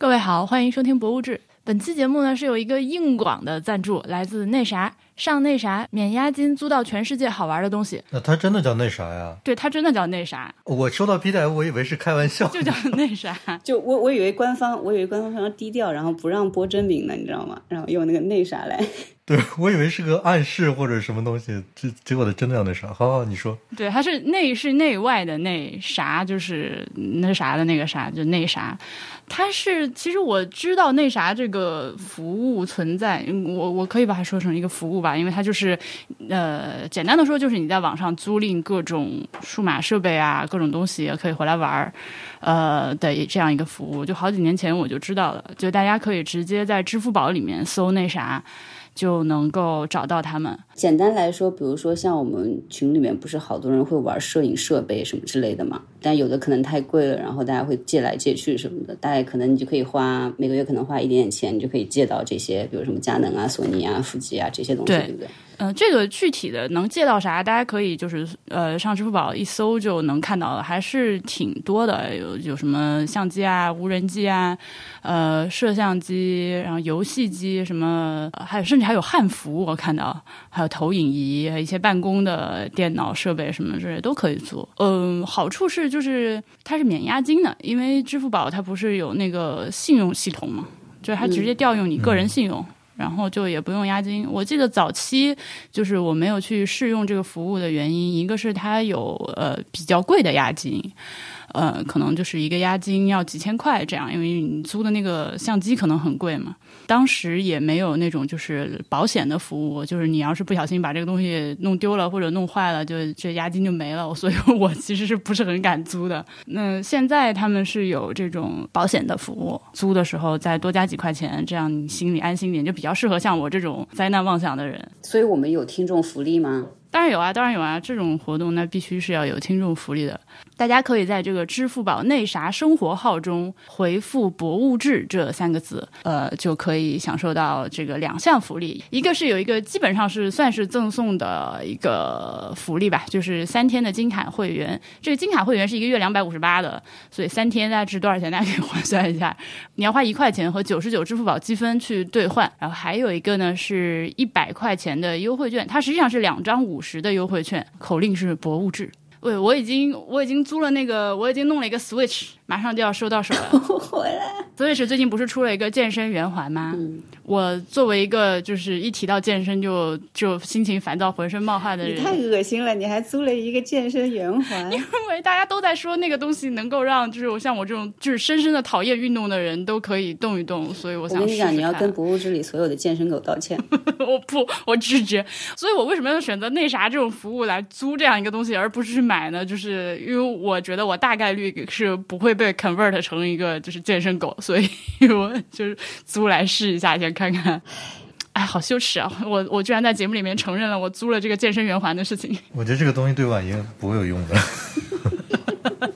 各位好，欢迎收听《博物志》。本期节目呢是有一个硬广的赞助，来自那啥上那啥免押金租到全世界好玩的东西。那它真的叫那啥呀？对，它真的叫那啥，我收到 PDF，我以为是开玩笑。就叫那啥。就我我以为官方，我以为官方非常低调，然后不让播真名呢，你知道吗？然后用那个那啥来。我以为是个暗示或者什么东西，结结果它真的要那啥。好好，你说。对，它是内是内外的那啥，就是那啥的那个啥，就那啥。它是其实我知道那啥这个服务存在，我我可以把它说成一个服务吧，因为它就是呃简单的说就是你在网上租赁各种数码设备啊，各种东西也可以回来玩儿，呃的这样一个服务。就好几年前我就知道了，就大家可以直接在支付宝里面搜那啥。就能够找到他们。简单来说，比如说像我们群里面不是好多人会玩摄影设备什么之类的嘛，但有的可能太贵了，然后大家会借来借去什么的。大概可能你就可以花每个月可能花一点点钱，你就可以借到这些，比如什么佳能啊、索尼啊、富吉啊这些东西，对不对？嗯，这个具体的能借到啥，大家可以就是呃上支付宝一搜就能看到，还是挺多的。有有什么相机啊、无人机啊、呃摄像机，然后游戏机什么，还有甚至还有汉服，我看到还有投影仪，一些办公的电脑设备什么之类都可以做。嗯，好处是就是它是免押金的，因为支付宝它不是有那个信用系统嘛，就是它直接调用你个人信用。然后就也不用押金。我记得早期就是我没有去试用这个服务的原因，一个是它有呃比较贵的押金。呃，可能就是一个押金要几千块这样，因为你租的那个相机可能很贵嘛。当时也没有那种就是保险的服务，就是你要是不小心把这个东西弄丢了或者弄坏了，就这押金就没了。所以我其实是不是很敢租的。那现在他们是有这种保险的服务，租的时候再多加几块钱，这样你心里安心点，就比较适合像我这种灾难妄想的人。所以我们有听众福利吗？当然有啊，当然有啊，这种活动那必须是要有听众福利的。大家可以在这个支付宝内啥生活号中回复“博物志”这三个字，呃，就可以享受到这个两项福利。一个是有一个基本上是算是赠送的一个福利吧，就是三天的金卡会员。这个金卡会员是一个月两百五十八的，所以三天大概值多少钱？大家可以换算一下。你要花一块钱和九十九支付宝积分去兑换，然后还有一个呢是一百块钱的优惠券，它实际上是两张五十的优惠券，口令是“博物志”。喂，我已经我已经租了那个，我已经弄了一个 Switch。马上就要收到手了，回来。所以是最近不是出了一个健身圆环吗？我作为一个就是一提到健身就就心情烦躁、浑身冒汗的人，你太恶心了！你还租了一个健身圆环？因为大家都在说那个东西能够让就是我像我这种就是深深的讨厌运动的人都可以动一动，所以我想。我跟你讲，你要跟博物志里所有的健身狗道歉。我不，我拒绝。所以我为什么要选择那啥这种服务来租这样一个东西，而不是去买呢？就是因为我觉得我大概率是不会。对 convert 成一个就是健身狗，所以 我就是租来试一下，先看看。哎，好羞耻啊！我我居然在节目里面承认了我租了这个健身圆环的事情。我觉得这个东西对婉莹不会有用的。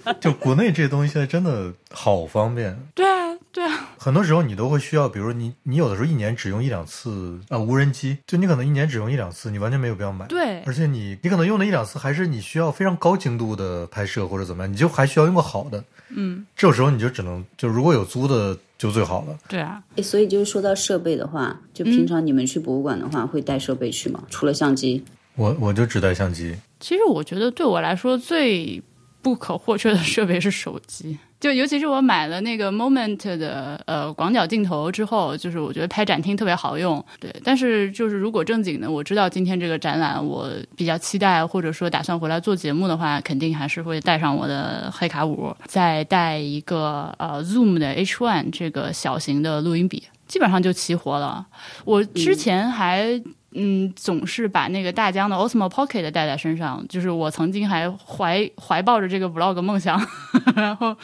就国内这些东西现在真的好方便。对啊，对啊。很多时候你都会需要，比如你你有的时候一年只用一两次啊无人机，就你可能一年只用一两次，你完全没有必要买。对。而且你你可能用那一两次，还是你需要非常高精度的拍摄或者怎么样，你就还需要用个好的。嗯。这种时候你就只能就如果有租的就最好了。对啊。所以就是说到设备的话，就平常你们去博物馆的话会带设备去吗？除了相机？我我就只带相机。其实我觉得对我来说最。不可或缺的设备是手机，就尤其是我买了那个 Moment 的呃广角镜头之后，就是我觉得拍展厅特别好用。对，但是就是如果正经的，我知道今天这个展览我比较期待，或者说打算回来做节目的话，肯定还是会带上我的黑卡五，再带一个呃 Zoom 的 H1 这个小型的录音笔，基本上就齐活了。我之前还。嗯，总是把那个大疆的 Osmo Pocket 带在身上，就是我曾经还怀怀抱着这个 Vlog 梦想，然后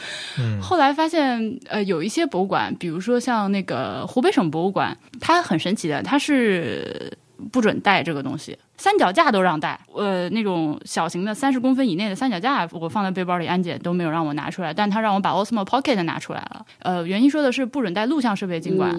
后来发现，呃，有一些博物馆，比如说像那个湖北省博物馆，它很神奇的，它是不准带这个东西。三脚架都让带，呃，那种小型的三十公分以内的三脚架，我放在背包里，安检都没有让我拿出来，但他让我把 Osmo Pocket 拿出来了。呃，原因说的是不准带录像设备进馆。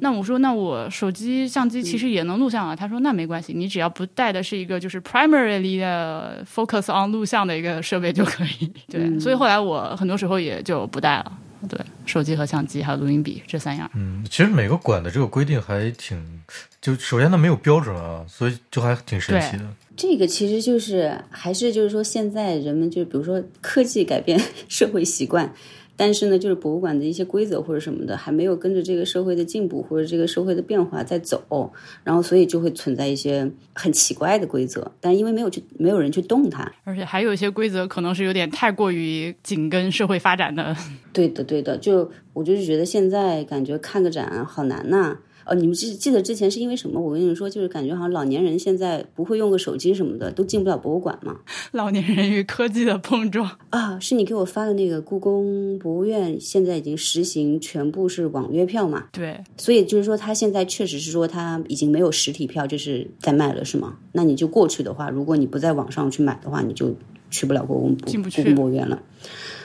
那我说，那我手机相机其实也能录像啊。他说那没关系，你只要不带的是一个就是 primarily 的 focus on 录像的一个设备就可以。对，所以后来我很多时候也就不带了。对，手机和相机还有录音笔这三样。嗯，其实每个馆的这个规定还挺，就首先它没有标准啊，所以就还挺神奇的。这个其实就是还是就是说，现在人们就比如说科技改变 社会习惯。但是呢，就是博物馆的一些规则或者什么的，还没有跟着这个社会的进步或者这个社会的变化在走，然后所以就会存在一些很奇怪的规则。但因为没有去，没有人去动它，而且还有一些规则可能是有点太过于紧跟社会发展的。对的，对的，就我就是觉得现在感觉看个展好难呐。哦，你们记记得之前是因为什么？我跟你们说，就是感觉好像老年人现在不会用个手机什么的，都进不了博物馆嘛。老年人与科技的碰撞 啊，是你给我发的那个故宫博物院现在已经实行全部是网约票嘛？对，所以就是说，他现在确实是说他已经没有实体票，就是在卖了，是吗？那你就过去的话，如果你不在网上去买的话，你就去不了故宫进不去故宫博物院了。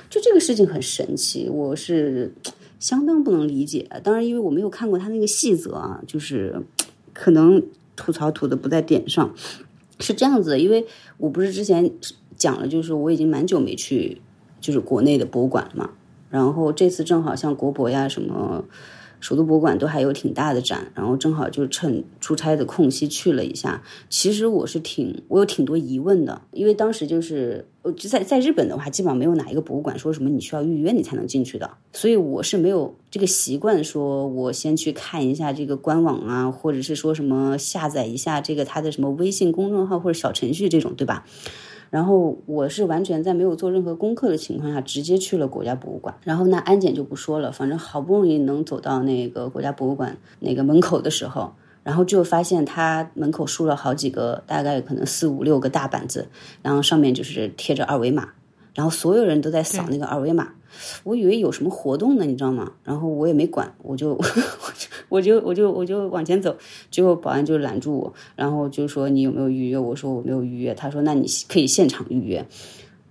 就这个事情很神奇，我是。相当不能理解，当然，因为我没有看过他那个细则啊，就是可能吐槽吐的不在点上。是这样子的，因为我不是之前讲了，就是我已经蛮久没去就是国内的博物馆了嘛，然后这次正好像国博呀什么。首都博物馆都还有挺大的展，然后正好就趁出差的空隙去了一下。其实我是挺，我有挺多疑问的，因为当时就是就在在日本的话，基本上没有哪一个博物馆说什么你需要预约你才能进去的，所以我是没有这个习惯，说我先去看一下这个官网啊，或者是说什么下载一下这个他的什么微信公众号或者小程序这种，对吧？然后我是完全在没有做任何功课的情况下，直接去了国家博物馆。然后那安检就不说了，反正好不容易能走到那个国家博物馆那个门口的时候，然后就发现他门口竖了好几个，大概可能四五六个大板子，然后上面就是贴着二维码，然后所有人都在扫那个二维码。我以为有什么活动呢，你知道吗？然后我也没管，我就我就我就我就往前走，结果保安就拦住我，然后就说你有没有预约？我说我没有预约。他说那你可以现场预约。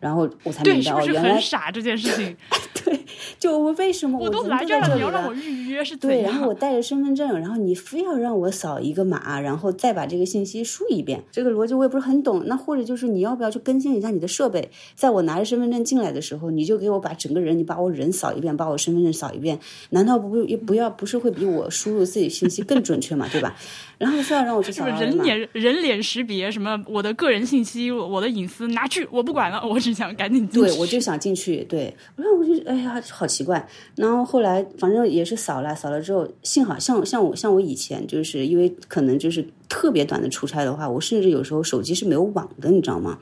然后我才明白哦，原来傻这件事情。对，就我为什么我都来这儿了，你要让我预约是？对，然后我带着身份证，然后你非要让我扫一个码，然后再把这个信息输一遍，这个逻辑我也不是很懂。那或者就是你要不要去更新一下你的设备？在我拿着身份证进来的时候，你就给我把整个人，你把我人扫一遍，把我身份证扫一遍，难道不也不要不是会比我输入自己信息更准确嘛？对吧？然后非要让我去 扫人脸人脸识别什么我的个人信息，我的隐私拿去，我不管了，我只想赶紧进去。对，我就想进去。对，然后我就哎呀，好奇怪。然后后来反正也是扫了，扫了之后，幸好像像我像我以前就是因为可能就是特别短的出差的话，我甚至有时候手机是没有网的，你知道吗？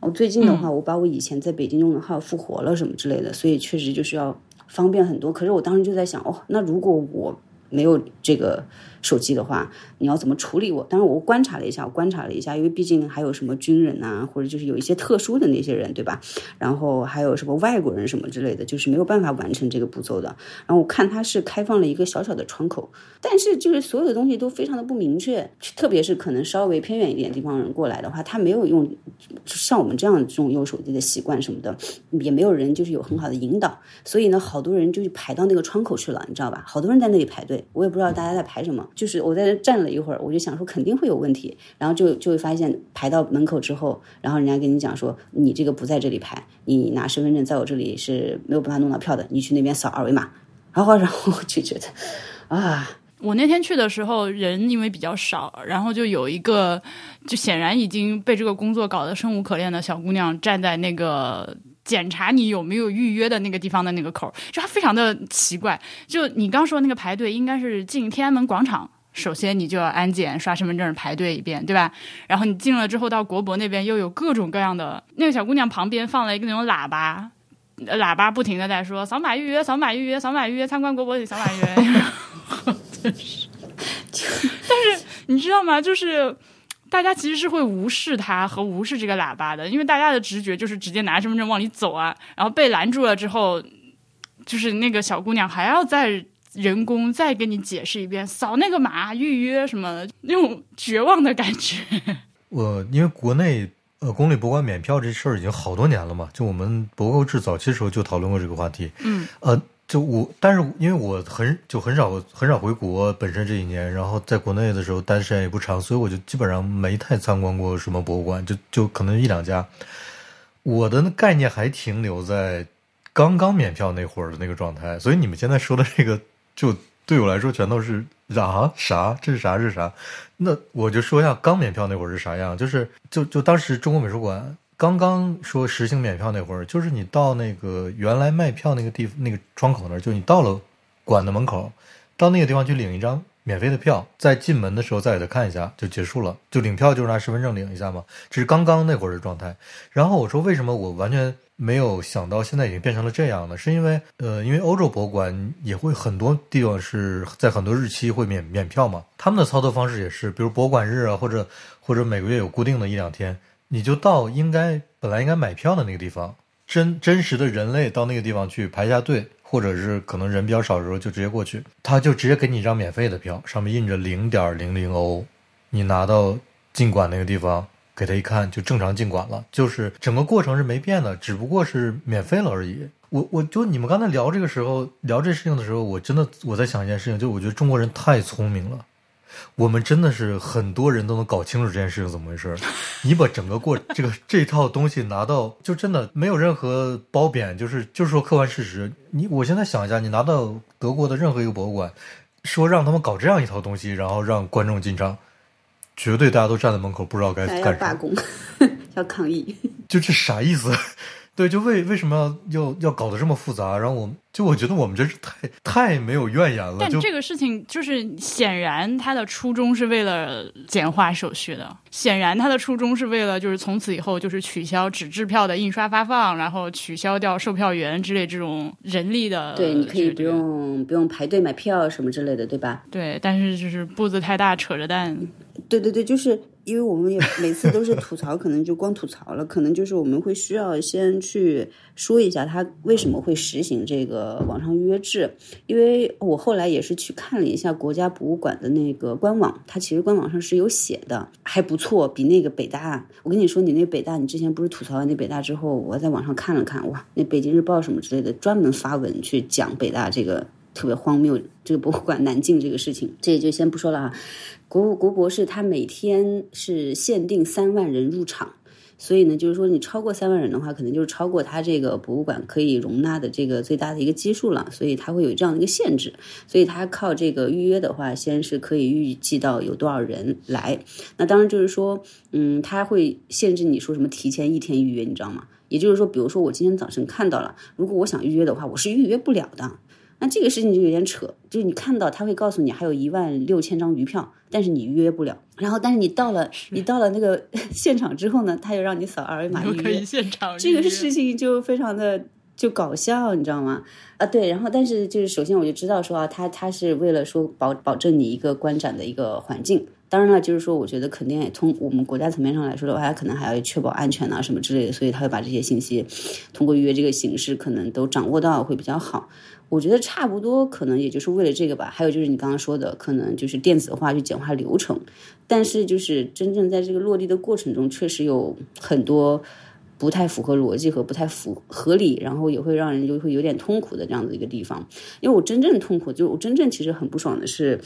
我最近的话，我把我以前在北京用的号复活了什么之类的，所以确实就是要方便很多。可是我当时就在想，哦，那如果我没有这个。手机的话，你要怎么处理我？当然，我观察了一下，我观察了一下，因为毕竟还有什么军人呐，或者就是有一些特殊的那些人，对吧？然后还有什么外国人什么之类的，就是没有办法完成这个步骤的。然后我看他是开放了一个小小的窗口，但是就是所有的东西都非常的不明确，特别是可能稍微偏远一点地方人过来的话，他没有用像我们这样这种用手机的习惯什么的，也没有人就是有很好的引导，所以呢，好多人就排到那个窗口去了，你知道吧？好多人在那里排队，我也不知道大家在排什么。就是我在这站了一会儿，我就想说肯定会有问题，然后就就会发现排到门口之后，然后人家跟你讲说你这个不在这里排，你拿身份证在我这里是没有办法弄到票的，你去那边扫二维码。然后然后我就觉得啊，我那天去的时候人因为比较少，然后就有一个就显然已经被这个工作搞得生无可恋的小姑娘站在那个。检查你有没有预约的那个地方的那个口，就它非常的奇怪。就你刚说那个排队，应该是进天安门广场，首先你就要安检、刷身份证、排队一遍，对吧？然后你进了之后，到国博那边又有各种各样的。那个小姑娘旁边放了一个那种喇叭，喇叭不停的在说：“扫码预约，扫码预约，扫码预约，参观国博请扫码预约。”真是，但是你知道吗？就是。大家其实是会无视它和无视这个喇叭的，因为大家的直觉就是直接拿身份证往里走啊。然后被拦住了之后，就是那个小姑娘还要再人工再跟你解释一遍，扫那个码预约什么那种绝望的感觉。我因为国内呃公立博物馆免票这事儿已经好多年了嘛，就我们 博购制早期的时候就讨论过这个话题。嗯，呃。就我，但是因为我很就很少很少回国，本身这一年，然后在国内的时候待时间也不长，所以我就基本上没太参观过什么博物馆，就就可能一两家。我的概念还停留在刚刚免票那会儿的那个状态，所以你们现在说的这个，就对我来说全都是啊啥？这是啥？是啥？那我就说一下刚免票那会儿是啥样，就是就就当时中国美术馆刚刚说实行免票那会儿，就是你到那个原来卖票那个地那个窗口那儿，就你到了馆的门口，到那个地方去领一张。免费的票，在进门的时候再给他看一下就结束了，就领票就是拿身份证领一下嘛。这是刚刚那会儿的状态。然后我说为什么我完全没有想到现在已经变成了这样呢？是因为呃，因为欧洲博物馆也会很多地方是在很多日期会免免票嘛。他们的操作方式也是，比如博物馆日啊，或者或者每个月有固定的一两天，你就到应该本来应该买票的那个地方，真真实的人类到那个地方去排一下队。或者是可能人比较少的时候就直接过去，他就直接给你一张免费的票，上面印着零点零零欧，你拿到进馆那个地方给他一看，就正常进馆了。就是整个过程是没变的，只不过是免费了而已。我我就你们刚才聊这个时候聊这事情的时候，我真的我在想一件事情，就我觉得中国人太聪明了。我们真的是很多人都能搞清楚这件事情怎么回事。你把整个过这个这套东西拿到，就真的没有任何褒贬，就是就是说客观事实。你我现在想一下，你拿到德国的任何一个博物馆，说让他们搞这样一套东西，然后让观众进场，绝对大家都站在门口不知道该干啥，罢工，要抗议，就这啥意思？对，就为为什么要要要搞得这么复杂？然后我就我觉得我们真是太太没有怨言了。但这个事情就是显然他的初衷是为了简化手续的，显然他的初衷是为了就是从此以后就是取消纸质票的印刷发放，然后取消掉售票员之类这种人力的。对，你可以不用不用排队买票什么之类的，对吧？对，但是就是步子太大，扯着蛋。对对对，就是。因为我们也每次都是吐槽，可能就光吐槽了，可能就是我们会需要先去说一下他为什么会实行这个网上预约制。因为我后来也是去看了一下国家博物馆的那个官网，它其实官网上是有写的，还不错，比那个北大。我跟你说，你那北大，你之前不是吐槽完那北大之后，我在网上看了看，哇，那北京日报什么之类的专门发文去讲北大这个特别荒谬，这个博物馆难进这个事情，这也就先不说了啊。国国博士他每天是限定三万人入场，所以呢，就是说你超过三万人的话，可能就是超过他这个博物馆可以容纳的这个最大的一个基数了，所以他会有这样的一个限制。所以他靠这个预约的话，先是可以预计到有多少人来。那当然就是说，嗯，他会限制你说什么提前一天预约，你知道吗？也就是说，比如说我今天早晨看到了，如果我想预约的话，我是预约不了的。那这个事情就有点扯，就是你看到他会告诉你还有一万六千张余票，但是你预约不了。然后，但是你到了你到了那个 现场之后呢，他又让你扫二维码预约。可以现场。这个事情就非常的就搞笑，你知道吗？啊，对。然后，但是就是首先我就知道说啊，他他是为了说保保证你一个观展的一个环境。当然了，就是说我觉得肯定也从我们国家层面上来说的话，可能还要确保安全啊什么之类的，所以他会把这些信息通过预约这个形式可能都掌握到会比较好。我觉得差不多，可能也就是为了这个吧。还有就是你刚刚说的，可能就是电子化去简化流程。但是就是真正在这个落地的过程中，确实有很多不太符合逻辑和不太符合理，然后也会让人就会有点痛苦的这样的一个地方。因为我真正痛苦，就是我真正其实很不爽的是，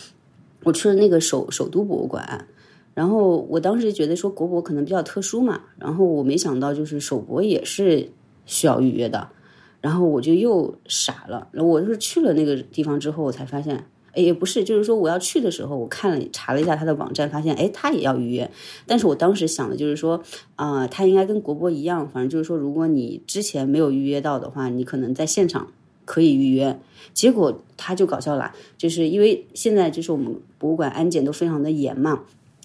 我去了那个首首都博物馆，然后我当时觉得说国博可能比较特殊嘛，然后我没想到就是首博也是需要预约的。然后我就又傻了，我就是去了那个地方之后，我才发现，哎，也不是，就是说我要去的时候，我看了查了一下他的网站，发现，哎，他也要预约。但是我当时想的就是说，啊，他应该跟国博一样，反正就是说，如果你之前没有预约到的话，你可能在现场可以预约。结果他就搞笑了，就是因为现在就是我们博物馆安检都非常的严嘛，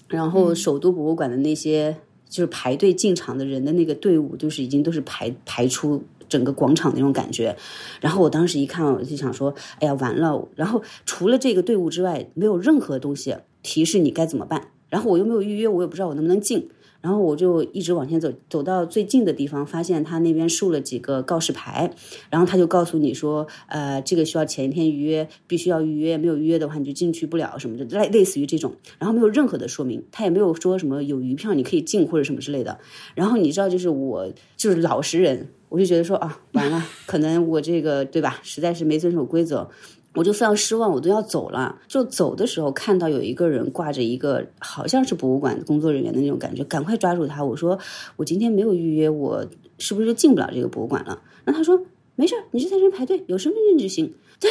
然后首都博物馆的那些就是排队进场的人的那个队伍，就是已经都是排排出。整个广场那种感觉，然后我当时一看，我就想说：“哎呀，完了！”然后除了这个队伍之外，没有任何东西提示你该怎么办。然后我又没有预约，我也不知道我能不能进。然后我就一直往前走，走到最近的地方，发现他那边竖了几个告示牌，然后他就告诉你说：“呃，这个需要前一天预约，必须要预约，没有预约的话你就进去不了什么的，类类似于这种。”然后没有任何的说明，他也没有说什么有余票你可以进或者什么之类的。然后你知道，就是我就是老实人。我就觉得说啊，完了，可能我这个对吧，实在是没遵守规则，我就非常失望，我都要走了。就走的时候看到有一个人挂着一个好像是博物馆工作人员的那种感觉，赶快抓住他。我说我今天没有预约，我是不是就进不了这个博物馆了？然后他说没事儿，你就在这排队，有身份证就行。但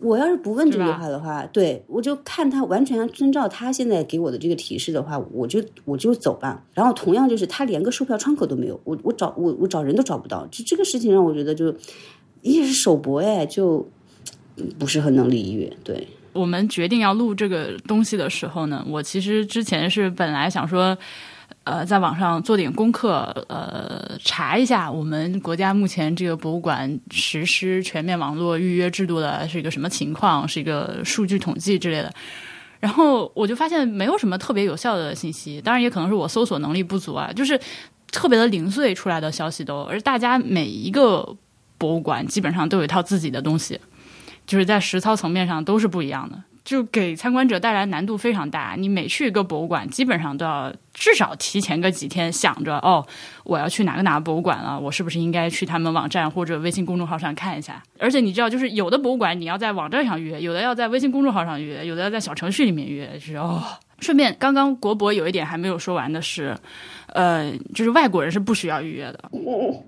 我要是不问这句话的话，对我就看他完全遵照他现在给我的这个提示的话，我就我就走吧。然后同样就是他连个售票窗口都没有，我我找我我找人都找不到，就这个事情让我觉得就也是首博哎，就不是很能理喻。对我们决定要录这个东西的时候呢，我其实之前是本来想说。呃，在网上做点功课，呃，查一下我们国家目前这个博物馆实施全面网络预约制度的是一个什么情况，是一个数据统计之类的。然后我就发现没有什么特别有效的信息，当然也可能是我搜索能力不足啊，就是特别的零碎出来的消息都，而大家每一个博物馆基本上都有一套自己的东西，就是在实操层面上都是不一样的。就给参观者带来难度非常大。你每去一个博物馆，基本上都要至少提前个几天想着，哦，我要去哪个哪个博物馆了，我是不是应该去他们网站或者微信公众号上看一下？而且你知道，就是有的博物馆你要在网站上约，有的要在微信公众号上约，有的要在小程序里面约，是哦。顺便，刚刚国博有一点还没有说完的是。呃，就是外国人是不需要预约的。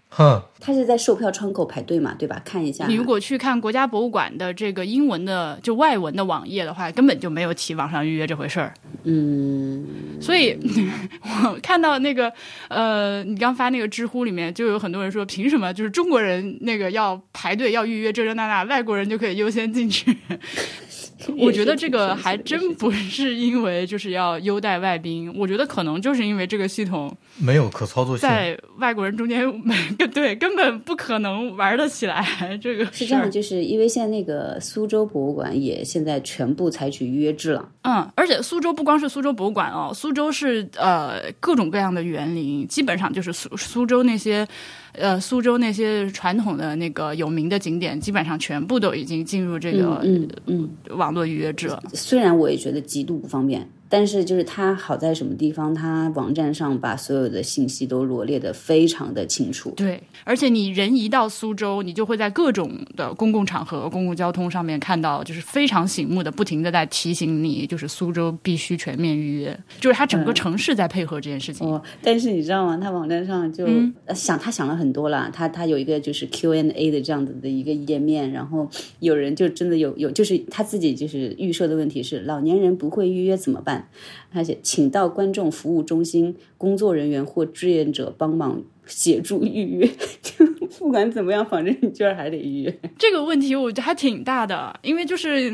哼，他是在售票窗口排队嘛，对吧？看一下。你如果去看国家博物馆的这个英文的就外文的网页的话，根本就没有提网上预约这回事儿。嗯，所以 我看到那个呃，你刚发那个知乎里面就有很多人说，凭什么就是中国人那个要排队要预约这这那那，外国人就可以优先进去？我觉得这个还真不是因为就是要优待外宾，我觉得可能就是因为这个系统没有可操作性，在外国人中间 没对根本不可能玩得起来。这个是这样，就是因为现在那个苏州博物馆也现在全部采取预约制了。嗯，而且苏州不光是苏州博物馆哦，苏州是呃各种各样的园林，基本上就是苏苏州那些。呃，苏州那些传统的那个有名的景点，基本上全部都已经进入这个嗯嗯网络预约制了。虽然我也觉得极度不方便。但是就是它好在什么地方？它网站上把所有的信息都罗列的非常的清楚。对，而且你人一到苏州，你就会在各种的公共场合、公共交通上面看到，就是非常醒目的，不停的在提醒你，就是苏州必须全面预约。就是它整个城市在配合这件事情。哦，但是你知道吗？它网站上就想，他想了很多了。他他有一个就是 Q and A 的这样子的一个页面，然后有人就真的有有，就是他自己就是预设的问题是：老年人不会预约怎么办？而且，请到观众服务中心工作人员或志愿者帮忙协助预约。就不管怎么样，反正你居然还得预约。这个问题我觉得还挺大的，因为就是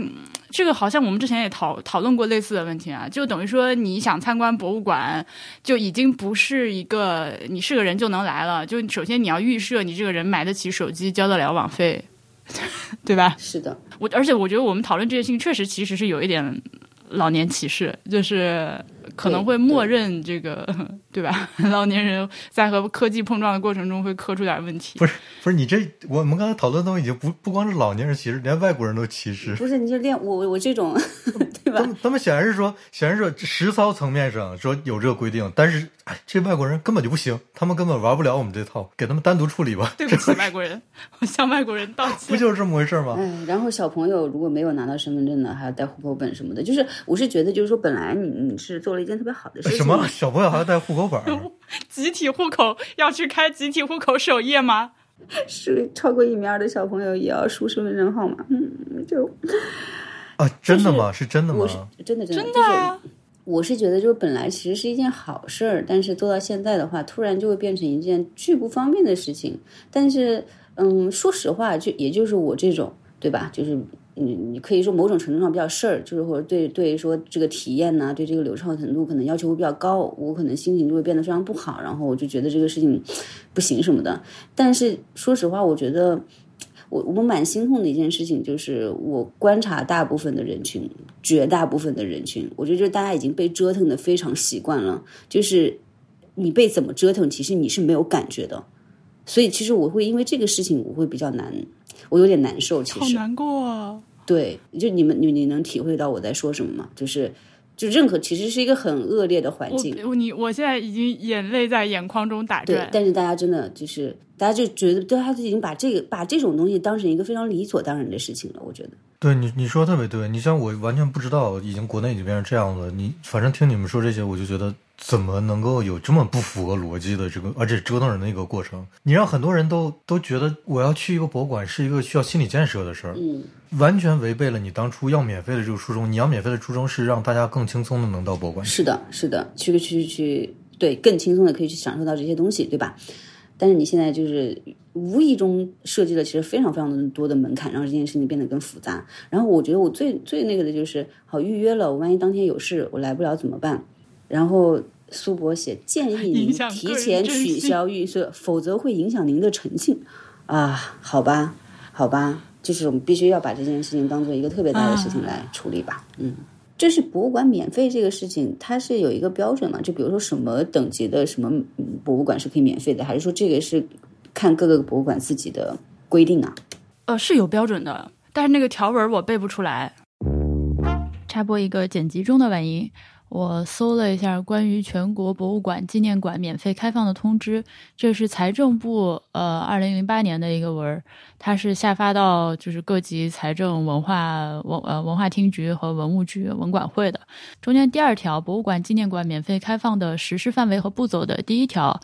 这个好像我们之前也讨讨论过类似的问题啊。就等于说，你想参观博物馆，就已经不是一个你是个人就能来了。就首先你要预设你这个人买得起手机，交得了网费，对吧？是的，我而且我觉得我们讨论这些事情，确实其实是有一点。老年歧视就是可能会默认这个，对吧？老年人在和科技碰撞的过程中会磕出点问题。不是不是，你这我们刚才讨论的东西已经不不光是老年人歧视，连外国人都歧视。不是，你就练我我这种，对吧？他们显然是说，显然是实操层面上说有这个规定，但是。哎，这外国人根本就不行，他们根本玩不了我们这套，给他们单独处理吧。对不起，外国人，我向外国人道歉。不就是这么回事吗？嗯，然后小朋友如果没有拿到身份证呢，还要带户口本什么的。就是我是觉得，就是说，本来你你是做了一件特别好的事情。什么？小朋友还要带户口本？集体户口要去开集体户口首页吗？是超过一米二的小朋友也要输身份证号码？嗯，就啊，真的吗？是真的吗？我是真的真的啊。我是觉得，就本来其实是一件好事儿，但是做到现在的话，突然就会变成一件巨不方便的事情。但是，嗯，说实话，就也就是我这种，对吧？就是你你可以说某种程度上比较事儿，就是或者对对说这个体验呢，对这个流畅程度可能要求会比较高，我可能心情就会变得非常不好，然后我就觉得这个事情不行什么的。但是说实话，我觉得。我我蛮心痛的一件事情，就是我观察大部分的人群，绝大部分的人群，我觉得就是大家已经被折腾的非常习惯了。就是你被怎么折腾，其实你是没有感觉的。所以其实我会因为这个事情，我会比较难，我有点难受。其实好难过啊！对，就你们你你能体会到我在说什么吗？就是就任何其实是一个很恶劣的环境。你我现在已经眼泪在眼眶中打转。对，但是大家真的就是。大家就觉得，大家就已经把这个把这种东西当成一个非常理所当然的事情了。我觉得，对你你说的特别对，你像我完全不知道，已经国内已经变成这样了。你反正听你们说这些，我就觉得怎么能够有这么不符合逻辑的这个，而且折腾人的一个过程？你让很多人都都觉得我要去一个博物馆是一个需要心理建设的事儿，嗯，完全违背了你当初要免费的这个初衷。你要免费的初衷是让大家更轻松的能到博物馆。是的，是的，去去去，对，更轻松的可以去享受到这些东西，对吧？但是你现在就是无意中设计了其实非常非常的多的门槛，让这件事情变得更复杂。然后我觉得我最最那个的就是好预约了，我万一当天有事我来不了怎么办？然后苏博写建议您 提前取消预设，否则会影响您的诚信。啊，好吧，好吧，就是我们必须要把这件事情当做一个特别大的事情来处理吧。嗯。这是博物馆免费这个事情，它是有一个标准嘛？就比如说什么等级的什么博物馆是可以免费的，还是说这个是看各个博物馆自己的规定啊？呃，是有标准的，但是那个条文我背不出来。插播一个剪辑中的晚音。我搜了一下关于全国博物馆纪念馆免费开放的通知，这是财政部呃二零零八年的一个文儿，它是下发到就是各级财政文化文呃文化厅局和文物局文管会的。中间第二条博物馆纪念馆免费开放的实施范围和步骤的第一条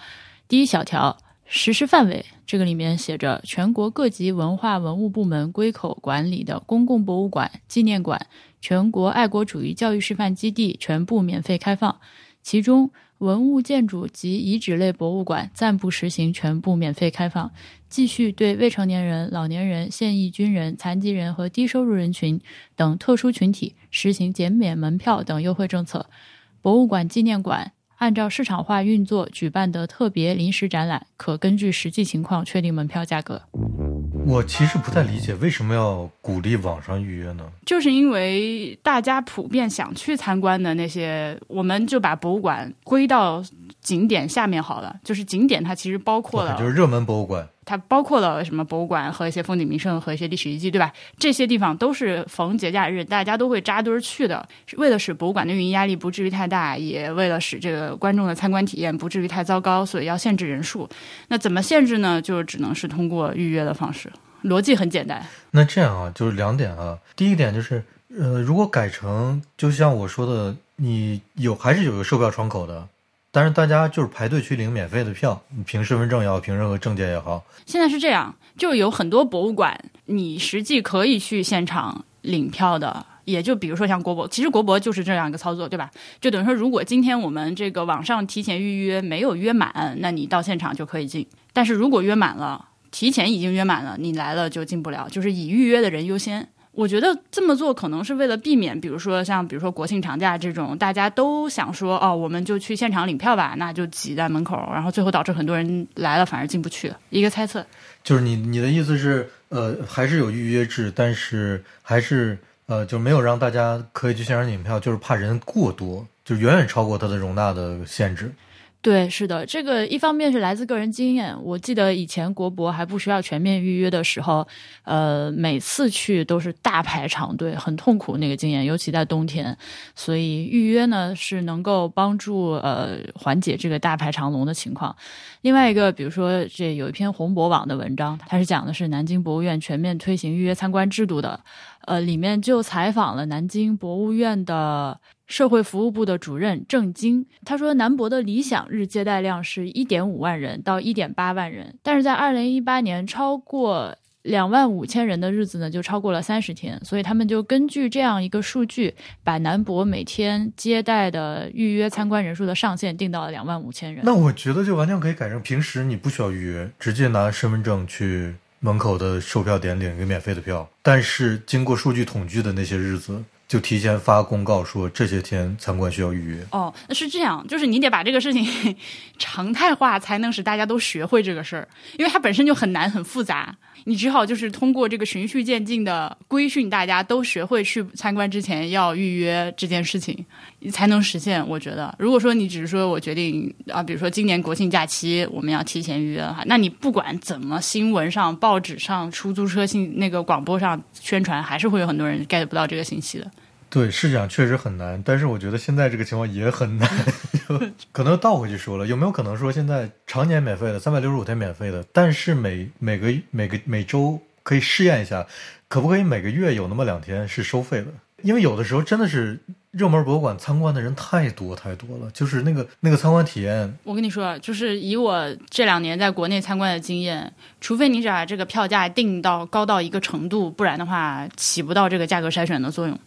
第一小条实施范围，这个里面写着全国各级文化文物部门归口管理的公共博物馆纪念馆。全国爱国主义教育示范基地全部免费开放，其中文物建筑及遗址类博物馆暂不实行全部免费开放，继续对未成年人、老年人、现役军人、残疾人和低收入人群等特殊群体实行减免门票等优惠政策。博物馆、纪念馆按照市场化运作举办的特别临时展览，可根据实际情况确定门票价格。我其实不太理解为什么要鼓励网上预约呢？就是因为大家普遍想去参观的那些，我们就把博物馆归到景点下面好了。就是景点它其实包括了，就是热门博物馆，它包括了什么博物馆和一些风景名胜和一些历史遗迹，对吧？这些地方都是逢节假日大家都会扎堆去的，为了使博物馆的运营压力不至于太大，也为了使这个观众的参观体验不至于太糟糕，所以要限制人数。那怎么限制呢？就只能是通过预约的方式。逻辑很简单。那这样啊，就是两点啊。第一点就是，呃，如果改成就像我说的，你有还是有个售票窗口的，但是大家就是排队去领免费的票，你凭身份证也好，凭任何证件也好。现在是这样，就有很多博物馆，你实际可以去现场领票的。也就比如说像国博，其实国博就是这样一个操作，对吧？就等于说，如果今天我们这个网上提前预约没有约满，那你到现场就可以进。但是如果约满了，提前已经约满了，你来了就进不了，就是以预约的人优先。我觉得这么做可能是为了避免，比如说像比如说国庆长假这种，大家都想说哦，我们就去现场领票吧，那就挤在门口，然后最后导致很多人来了反而进不去。一个猜测，就是你你的意思是，呃，还是有预约制，但是还是呃，就没有让大家可以去现场领票，就是怕人过多，就远远超过它的容纳的限制。对，是的，这个一方面是来自个人经验。我记得以前国博还不需要全面预约的时候，呃，每次去都是大排长队，很痛苦那个经验，尤其在冬天。所以预约呢是能够帮助呃缓解这个大排长龙的情况。另外一个，比如说这有一篇红博网的文章，它是讲的是南京博物院全面推行预约参观制度的，呃，里面就采访了南京博物院的。社会服务部的主任郑晶他说，南博的理想日接待量是一点五万人到一点八万人，但是在二零一八年超过两万五千人的日子呢，就超过了三十天，所以他们就根据这样一个数据，把南博每天接待的预约参观人数的上限定到了两万五千人。那我觉得就完全可以改成平时你不需要预约，直接拿身份证去门口的售票点领一个免费的票，但是经过数据统计的那些日子。就提前发公告说这些天参观需要预约。哦，那是这样，就是你得把这个事情 常态化，才能使大家都学会这个事儿，因为它本身就很难很复杂。你只好就是通过这个循序渐进的规训，大家都学会去参观之前要预约这件事情，你才能实现。我觉得，如果说你只是说我决定啊，比如说今年国庆假期我们要提前预约的话，那你不管怎么新闻上、报纸上、出租车信那个广播上宣传，还是会有很多人 get 不到这个信息的。对，是这样，确实很难。但是我觉得现在这个情况也很难，可能倒回去说了，有没有可能说现在常年免费的，三百六十五天免费的，但是每每个每个每周可以试验一下，可不可以每个月有那么两天是收费的？因为有的时候真的是热门博物馆参观的人太多太多了，就是那个那个参观体验，我跟你说，就是以我这两年在国内参观的经验，除非你把这个票价定到高到一个程度，不然的话起不到这个价格筛选的作用。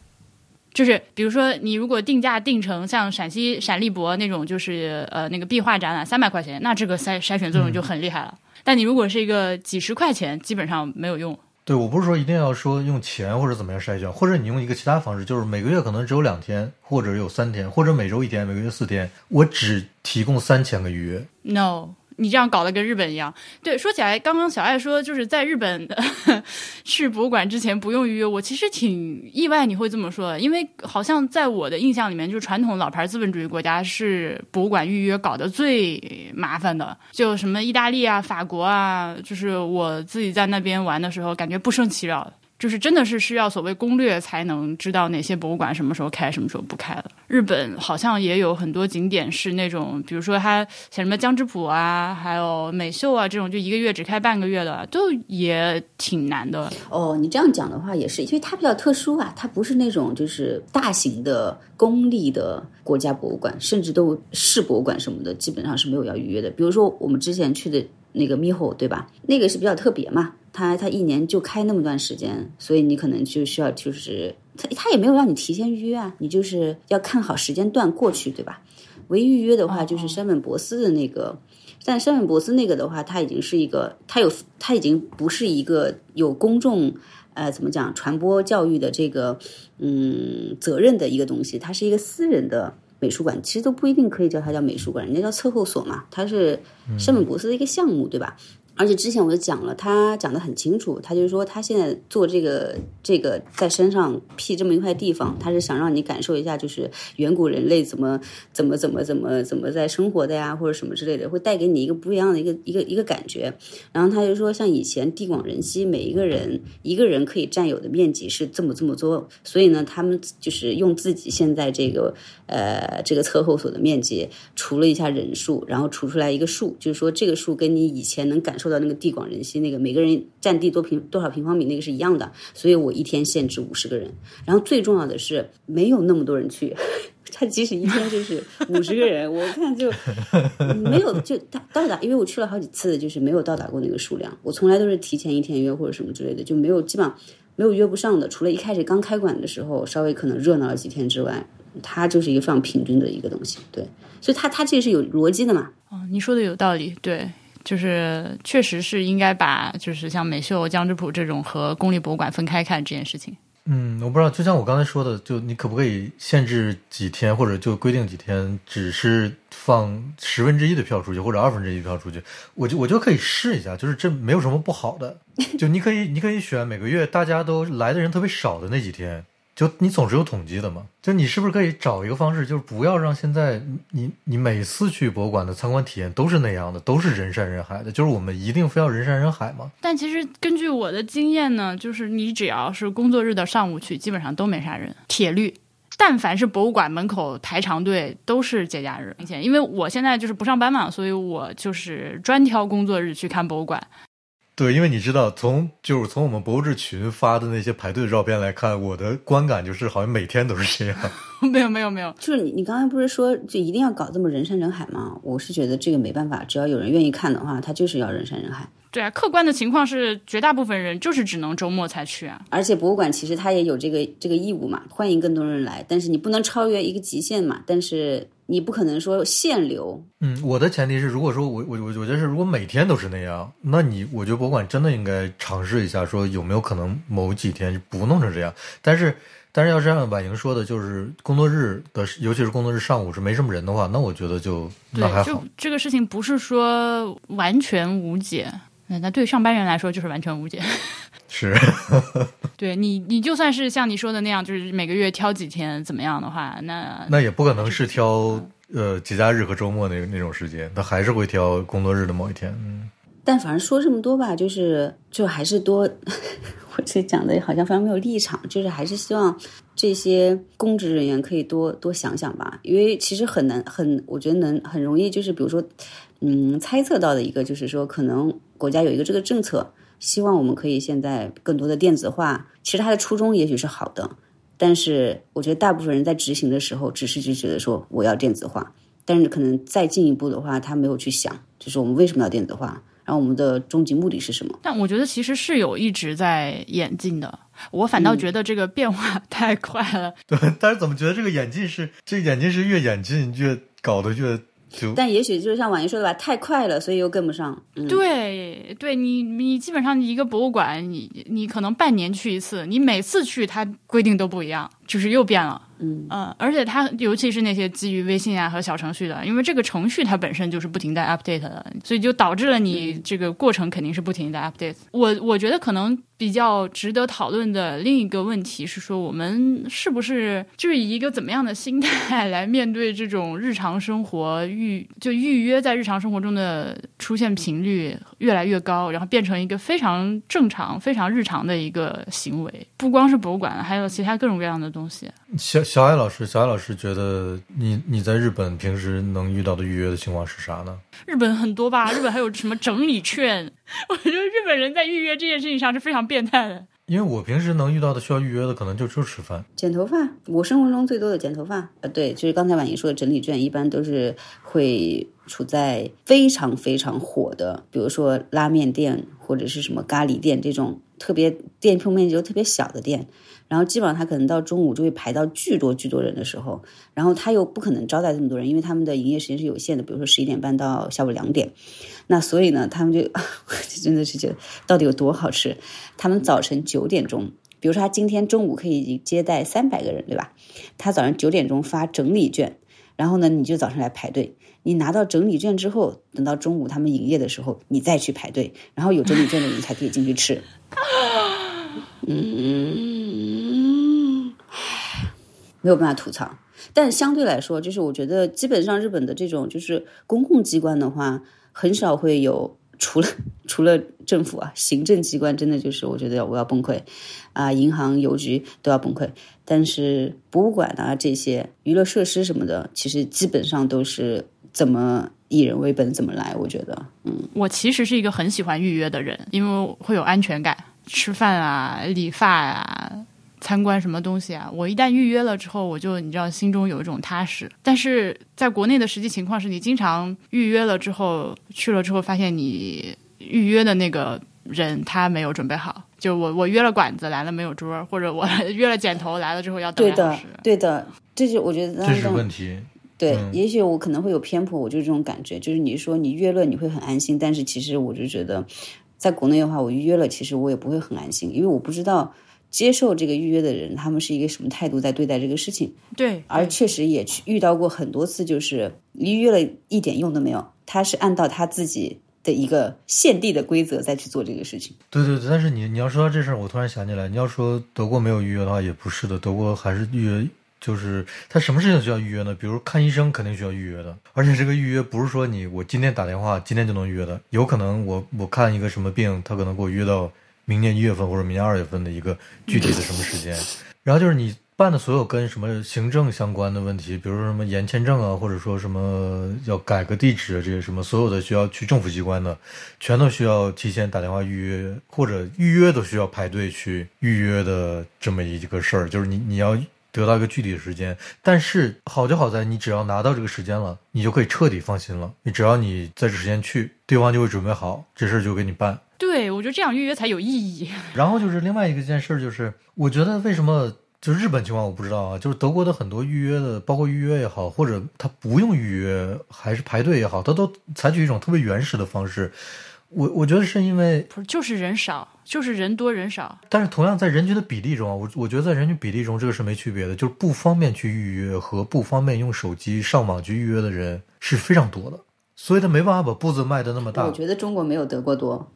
就是比如说，你如果定价定成像陕西陕历博那种，就是呃那个壁画展览三百块钱，那这个筛筛选作用就很厉害了。但你如果是一个几十块钱，基本上没有用。对我不是说一定要说用钱或者怎么样筛选，或者你用一个其他方式，就是每个月可能只有两天，或者有三天，或者每周一天，每个月四天，我只提供三千个预约。No，你这样搞得跟日本一样。对，说起来，刚刚小爱说就是在日本去博物馆之前不用预约，我其实挺意外你会这么说，因为好像在我的印象里面，就是传统老牌资本主义国家是博物馆预约搞得最麻烦的，就什么意大利啊、法国啊，就是我自己在那边玩的时候，感觉不胜其扰。就是真的是需要所谓攻略才能知道哪些博物馆什么时候开，什么时候不开了。日本好像也有很多景点是那种，比如说它像什么江之浦啊，还有美秀啊这种，就一个月只开半个月的，都也挺难的。哦，你这样讲的话也是，因为它比较特殊啊，它不是那种就是大型的公立的国家博物馆，甚至都市博物馆什么的，基本上是没有要预约的。比如说我们之前去的那个 Miho，对吧？那个是比较特别嘛，它它一年就开那么段时间，所以你可能就需要就是他他也没有让你提前预约啊，你就是要看好时间段过去，对吧？唯一预约的话就是山本博斯的那个。但山本博斯那个的话，它已经是一个，它有，它已经不是一个有公众，呃，怎么讲，传播教育的这个，嗯，责任的一个东西，它是一个私人的美术馆，其实都不一定可以叫它叫美术馆，人家叫测后所嘛，它是山本博斯的一个项目，对吧？而且之前我就讲了，他讲的很清楚，他就是说他现在做这个这个在山上辟这么一块地方，他是想让你感受一下，就是远古人类怎么怎么怎么怎么怎么在生活的呀，或者什么之类的，会带给你一个不一样的一个一个一个感觉。然后他就说，像以前地广人稀，每一个人一个人可以占有的面积是这么这么多，所以呢，他们就是用自己现在这个呃这个测候所的面积除了一下人数，然后除出来一个数，就是说这个数跟你以前能感受到那个地广人稀那个每个人占地多平多少平方米那个是一样的，所以我一天限制五十个人。然后最重要的是没有那么多人去。他即使一天就是五十个人，我看就 没有就到到达，因为我去了好几次，就是没有到达过那个数量。我从来都是提前一天约或者什么之类的，就没有基本上没有约不上的。除了一开始刚开馆的时候稍微可能热闹了几天之外，它就是一个非常平均的一个东西。对，所以它它这是有逻辑的嘛。哦，你说的有道理，对。就是确实是应该把就是像美秀、江之浦这种和公立博物馆分开看这件事情。嗯，我不知道，就像我刚才说的，就你可不可以限制几天，或者就规定几天，只是放十分之一的票出去，或者二分之一票出去，我就我就可以试一下，就是这没有什么不好的。就你可以你可以选每个月大家都来的人特别少的那几天。就你总是有统计的嘛，就你是不是可以找一个方式，就是不要让现在你你每次去博物馆的参观体验都是那样的，都是人山人海的，就是我们一定非要人山人海吗？但其实根据我的经验呢，就是你只要是工作日的上午去，基本上都没啥人，铁律。但凡是博物馆门口排长队，都是节假日。明显，因为我现在就是不上班嘛，所以我就是专挑工作日去看博物馆。对，因为你知道，从就是从我们博物志群发的那些排队的照片来看，我的观感就是好像每天都是这样。没有没有没有，就是你你刚才不是说就一定要搞这么人山人海吗？我是觉得这个没办法，只要有人愿意看的话，他就是要人山人海。对啊，客观的情况是，绝大部分人就是只能周末才去啊。而且博物馆其实它也有这个这个义务嘛，欢迎更多人来，但是你不能超越一个极限嘛。但是你不可能说限流。嗯，我的前提是，如果说我我我我觉得是，如果每天都是那样，那你我觉得博物馆真的应该尝试一下，说有没有可能某几天不弄成这样。但是但是要是按婉莹说的，就是工作日的，尤其是工作日上午是没什么人的话，那我觉得就那还，好就。这个事情不是说完全无解。那那对上班人来说就是完全无解。是，对你，你就算是像你说的那样，就是每个月挑几天怎么样的话，那那也不可能是挑呃节假日和周末那那种时间，他还是会挑工作日的某一天。嗯，但反正说这么多吧，就是就还是多，我这讲的好像非常没有立场，就是还是希望这些公职人员可以多多想想吧，因为其实很难很，我觉得能很容易就是比如说，嗯，猜测到的一个就是说，可能国家有一个这个政策，希望我们可以现在更多的电子化，其实它的初衷也许是好的，但是我觉得大部分人在执行的时候，只是就觉得说我要电子化，但是可能再进一步的话，他没有去想，就是我们为什么要电子化。然后我们的终极目的是什么？但我觉得其实是有一直在演进的，我反倒觉得这个变化太快了。对，但是怎么觉得这个演进是这个演进是越演进越搞得越就？但也许就是像婉莹说的吧，太快了，所以又跟不上。嗯、对，对你你基本上一个博物馆，你你可能半年去一次，你每次去它规定都不一样，就是又变了。嗯嗯，而且它尤其是那些基于微信啊和小程序的，因为这个程序它本身就是不停在 update 的，所以就导致了你这个过程肯定是不停的 update。我我觉得可能比较值得讨论的另一个问题是说，我们是不是就是以一个怎么样的心态来面对这种日常生活预就预约在日常生活中的出现频率越来越高，然后变成一个非常正常、非常日常的一个行为，不光是博物馆，还有其他各种各样的东西。小小艾老师，小艾老师觉得你你在日本平时能遇到的预约的情况是啥呢？日本很多吧，日本还有什么整理券？我觉得日本人在预约这件事情上是非常变态的。因为我平时能遇到的需要预约的，可能就只有吃饭、剪头发。我生活中最多的剪头发，呃，对，就是刚才婉莹说的整理券，一般都是会处在非常非常火的，比如说拉面店或者是什么咖喱店这种特别店铺面积又特别小的店。然后基本上他可能到中午就会排到巨多巨多人的时候，然后他又不可能招待这么多人，因为他们的营业时间是有限的，比如说十一点半到下午两点。那所以呢，他们就 真的是觉得到底有多好吃。他们早晨九点钟，比如说他今天中午可以接待三百个人，对吧？他早上九点钟发整理券，然后呢，你就早上来排队。你拿到整理券之后，等到中午他们营业的时候，你再去排队，然后有整理券的人才可以进去吃。嗯，没有办法吐槽，但相对来说，就是我觉得基本上日本的这种就是公共机关的话，很少会有除了 除了政府啊，行政机关真的就是我觉得我要崩溃啊，银行、邮局都要崩溃。但是博物馆啊这些娱乐设施什么的，其实基本上都是怎么以人为本怎么来。我觉得，嗯，我其实是一个很喜欢预约的人，因为会有安全感。吃饭啊、理发啊、参观什么东西啊，我一旦预约了之后，我就你知道心中有一种踏实。但是在国内的实际情况是你经常预约了之后去了之后，发现你预约的那个人他没有准备好。就我我约了馆子来了没有桌，或者我 约了剪头来了之后要等对的，对的，这是我觉得这是问题。对，也许我可能会有偏颇，我就这种感觉，就是你说你约了你会很安心，但是其实我就觉得。在国内的话，我预约了，其实我也不会很安心，因为我不知道接受这个预约的人他们是一个什么态度在对待这个事情。对，而确实也遇到过很多次，就是预约了一点用都没有，他是按照他自己的一个限定的规则再去做这个事情。对对对，但是你你要说到这事儿，我突然想起来，你要说德国没有预约的话，也不是的，德国还是预约。就是他什么事情需要预约呢？比如看医生肯定需要预约的，而且这个预约不是说你我今天打电话今天就能预约的，有可能我我看一个什么病，他可能给我约到明年一月份或者明年二月份的一个具体的什么时间。然后就是你办的所有跟什么行政相关的问题，比如说什么延签证啊，或者说什么要改个地址，这些什么所有的需要去政府机关的，全都需要提前打电话预约，或者预约都需要排队去预约的这么一个事儿，就是你你要。得到一个具体的时间，但是好就好在你只要拿到这个时间了，你就可以彻底放心了。你只要你在这时间去，对方就会准备好，这事儿就给你办。对，我觉得这样预约才有意义。然后就是另外一个件事，就是我觉得为什么就日本情况我不知道啊，就是德国的很多预约的，包括预约也好，或者他不用预约还是排队也好，他都采取一种特别原始的方式。我我觉得是因为不是就是人少，就是人多人少。但是同样在人群的比例中啊，我我觉得在人群比例中这个是没区别的，就是不方便去预约和不方便用手机上网去预约的人是非常多的，所以他没办法把步子迈得那么大。我觉得中国没有德国多，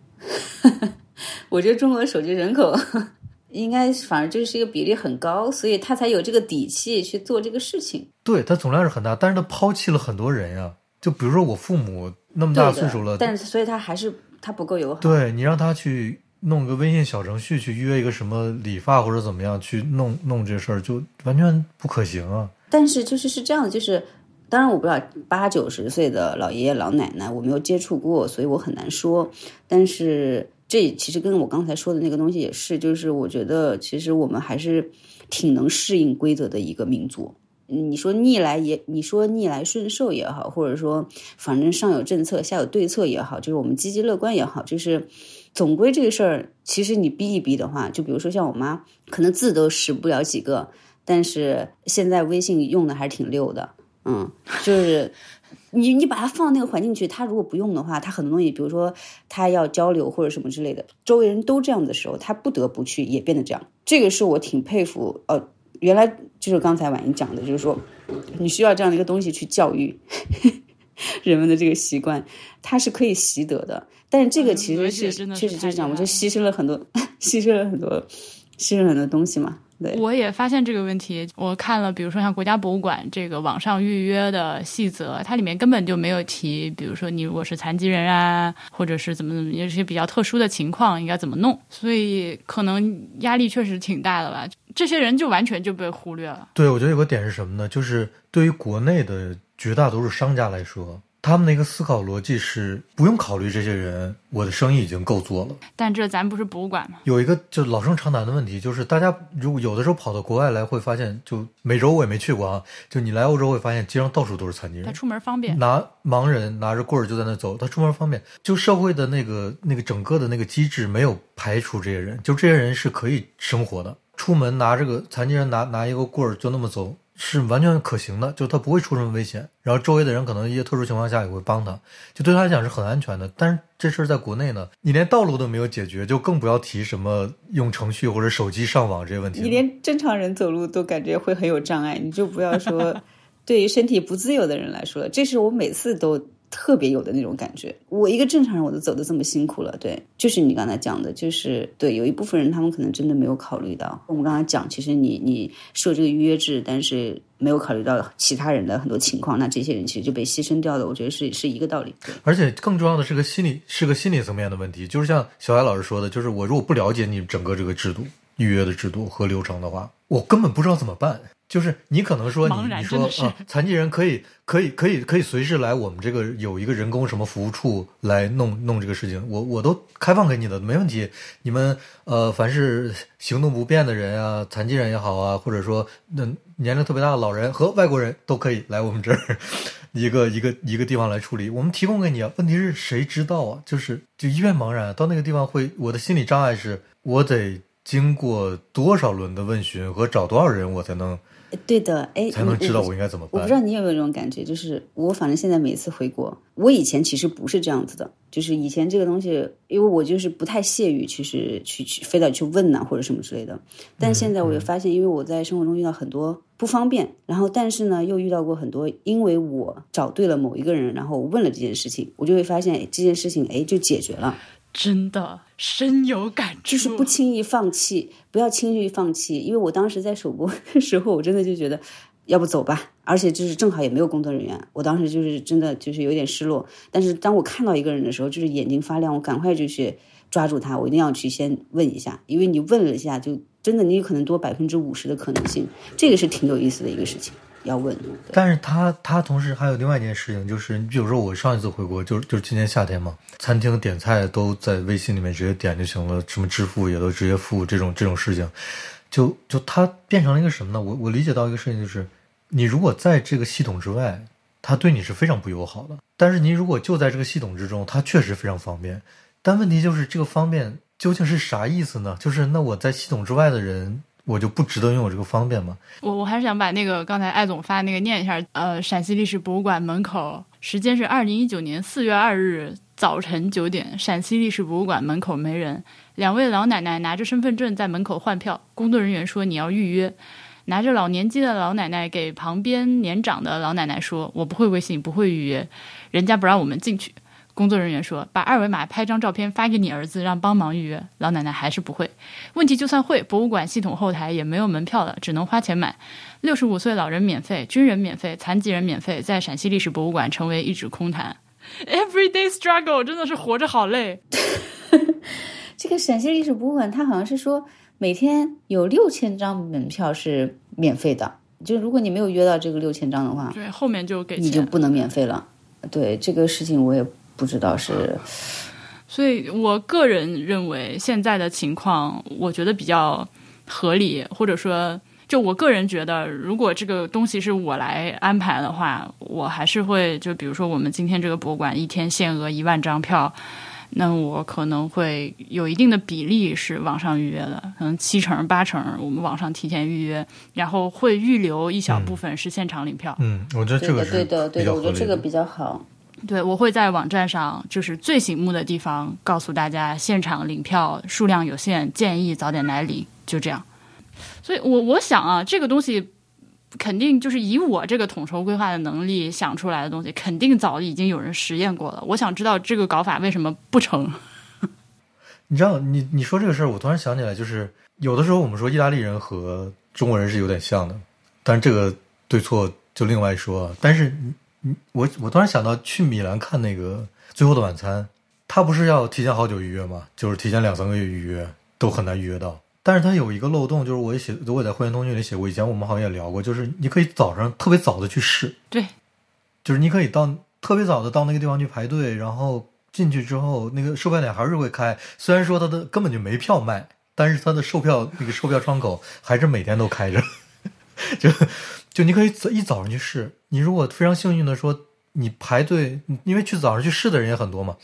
我觉得中国的手机人口 应该反而就是一个比例很高，所以他才有这个底气去做这个事情。对他总量是很大，但是他抛弃了很多人呀。就比如说我父母那么大岁数了，但是所以他还是。他不够友好。对你让他去弄个微信小程序去约一个什么理发或者怎么样去弄弄这事儿，就完全不可行啊。但是就是是这样的，就是当然我不知道八九十岁的老爷爷老奶奶我没有接触过，所以我很难说。但是这其实跟我刚才说的那个东西也是，就是我觉得其实我们还是挺能适应规则的一个民族。你说逆来也，你说逆来顺受也好，或者说反正上有政策下有对策也好，就是我们积极乐观也好，就是总归这个事儿，其实你逼一逼的话，就比如说像我妈，可能字都识不了几个，但是现在微信用的还是挺溜的，嗯，就是 你你把它放那个环境去，他如果不用的话，他很多东西，比如说他要交流或者什么之类的，周围人都这样的时候，他不得不去也变得这样，这个是我挺佩服，呃。原来就是刚才婉莹讲的，就是说，你需要这样的一个东西去教育 人们的这个习惯，它是可以习得的。但是这个其实是确实就是讲，我就牺牲了很多，牺牲了很多，牺牲了很多东西嘛。对我也发现这个问题。我看了，比如说像国家博物馆这个网上预约的细则，它里面根本就没有提，比如说你如果是残疾人啊，或者是怎么怎么，有些比较特殊的情况应该怎么弄。所以可能压力确实挺大的吧。这些人就完全就被忽略了。对，我觉得有个点是什么呢？就是对于国内的绝大多数商家来说。他们的一个思考逻辑是不用考虑这些人，我的生意已经够做了。但这咱不是博物馆吗？有一个就老生常谈的问题，就是大家如果有的时候跑到国外来，会发现，就美洲我也没去过啊。就你来欧洲会发现，街上到处都是残疾人。他出门方便，拿盲人拿着棍儿就在那走，他出门方便。就社会的那个那个整个的那个机制没有排除这些人，就这些人是可以生活的。出门拿这个残疾人拿拿一个棍儿就那么走。是完全可行的，就他不会出什么危险，然后周围的人可能一些特殊情况下也会帮他，就对他来讲是很安全的。但是这事儿在国内呢，你连道路都没有解决，就更不要提什么用程序或者手机上网这些问题。你连正常人走路都感觉会很有障碍，你就不要说对于身体不自由的人来说，这是我每次都。特别有的那种感觉，我一个正常人我都走的这么辛苦了，对，就是你刚才讲的，就是对，有一部分人他们可能真的没有考虑到，我们刚才讲，其实你你设这个预约制，但是没有考虑到其他人的很多情况，那这些人其实就被牺牲掉了，我觉得是是一个道理。而且更重要的是个心理，是个心理层面的问题，就是像小艾老师说的，就是我如果不了解你整个这个制度、预约的制度和流程的话，我根本不知道怎么办。就是你可能说你你说啊，残疾人可以可以可以可以随时来我们这个有一个人工什么服务处来弄弄这个事情，我我都开放给你的，没问题。你们呃，凡是行动不便的人啊，残疾人也好啊，或者说那年龄特别大的老人和外国人都可以来我们这儿 一个一个一个地方来处理，我们提供给你啊。问题是谁知道啊？就是就一片茫然，到那个地方会，我的心理障碍是我得经过多少轮的问询和找多少人，我才能。对的，哎，才能知道我应该怎么办。我不知道你有没有这种感觉，就是我反正现在每次回国，我以前其实不是这样子的，就是以前这个东西，因为我就是不太屑于，其实去去非得去问呐或者什么之类的。但现在我就发现，因为我在生活中遇到很多不方便，然后但是呢又遇到过很多，因为我找对了某一个人，然后我问了这件事情，我就会发现这件事情哎就解决了。真的深有感触，就是不轻易放弃，不要轻易放弃。因为我当时在首播的时候，我真的就觉得，要不走吧。而且就是正好也没有工作人员，我当时就是真的就是有点失落。但是当我看到一个人的时候，就是眼睛发亮，我赶快就去抓住他，我一定要去先问一下，因为你问了一下，就真的你有可能多百分之五十的可能性，这个是挺有意思的一个事情。要问，但是他他同时还有另外一件事情，就是你比如说我上一次回国，就是就是今年夏天嘛，餐厅点菜都在微信里面直接点就行了，什么支付也都直接付，这种这种事情，就就它变成了一个什么呢？我我理解到一个事情就是，你如果在这个系统之外，它对你是非常不友好的；但是你如果就在这个系统之中，它确实非常方便。但问题就是这个方便究竟是啥意思呢？就是那我在系统之外的人。我就不值得拥有这个方便吗？我我还是想把那个刚才艾总发那个念一下。呃，陕西历史博物馆门口，时间是二零一九年四月二日早晨九点，陕西历史博物馆门口没人。两位老奶奶拿着身份证在门口换票，工作人员说你要预约。拿着老年机的老奶奶给旁边年长的老奶奶说：“我不会微信，不会预约，人家不让我们进去。”工作人员说：“把二维码拍张照片发给你儿子，让帮忙预约。”老奶奶还是不会。问题就算会，博物馆系统后台也没有门票了，只能花钱买。六十五岁老人免费，军人免费，残疾人免费，在陕西历史博物馆成为一纸空谈。Everyday struggle，真的是活着好累。这个陕西历史博物馆，它好像是说每天有六千张门票是免费的，就如果你没有约到这个六千张的话，对，后面就给你就。不能免费了。对这个事情，我也不知道是所以我个人认为现在的情况，我觉得比较合理，或者说，就我个人觉得，如果这个东西是我来安排的话，我还是会就比如说我们今天这个博物馆一天限额一万张票。那我可能会有一定的比例是网上预约的，可能七成八成我们网上提前预约，然后会预留一小部分是现场领票。嗯，我觉得，这个是对的，对的，比较合理我觉得这个比较好。对，我会在网站上，就是最醒目的地方告诉大家，现场领票数量有限，建议早点来领，就这样。所以我我想啊，这个东西肯定就是以我这个统筹规划的能力想出来的东西，肯定早已经有人实验过了。我想知道这个搞法为什么不成？你知道，你你说这个事儿，我突然想起来，就是有的时候我们说意大利人和中国人是有点像的，但是这个对错就另外说。但是我我突然想到去米兰看那个《最后的晚餐》，他不是要提前好久预约吗？就是提前两三个月预约都很难预约到。但是它有一个漏洞，就是我也写，我也在会员通讯里写过，以前我们好像也聊过，就是你可以早上特别早的去试，对，就是你可以到特别早的到那个地方去排队，然后进去之后，那个售票点还是会开。虽然说它的根本就没票卖，但是它的售票那个售票窗口还是每天都开着。就就你可以早一早上去试。你如果非常幸运的说你排队，因为去早上去试的人也很多嘛，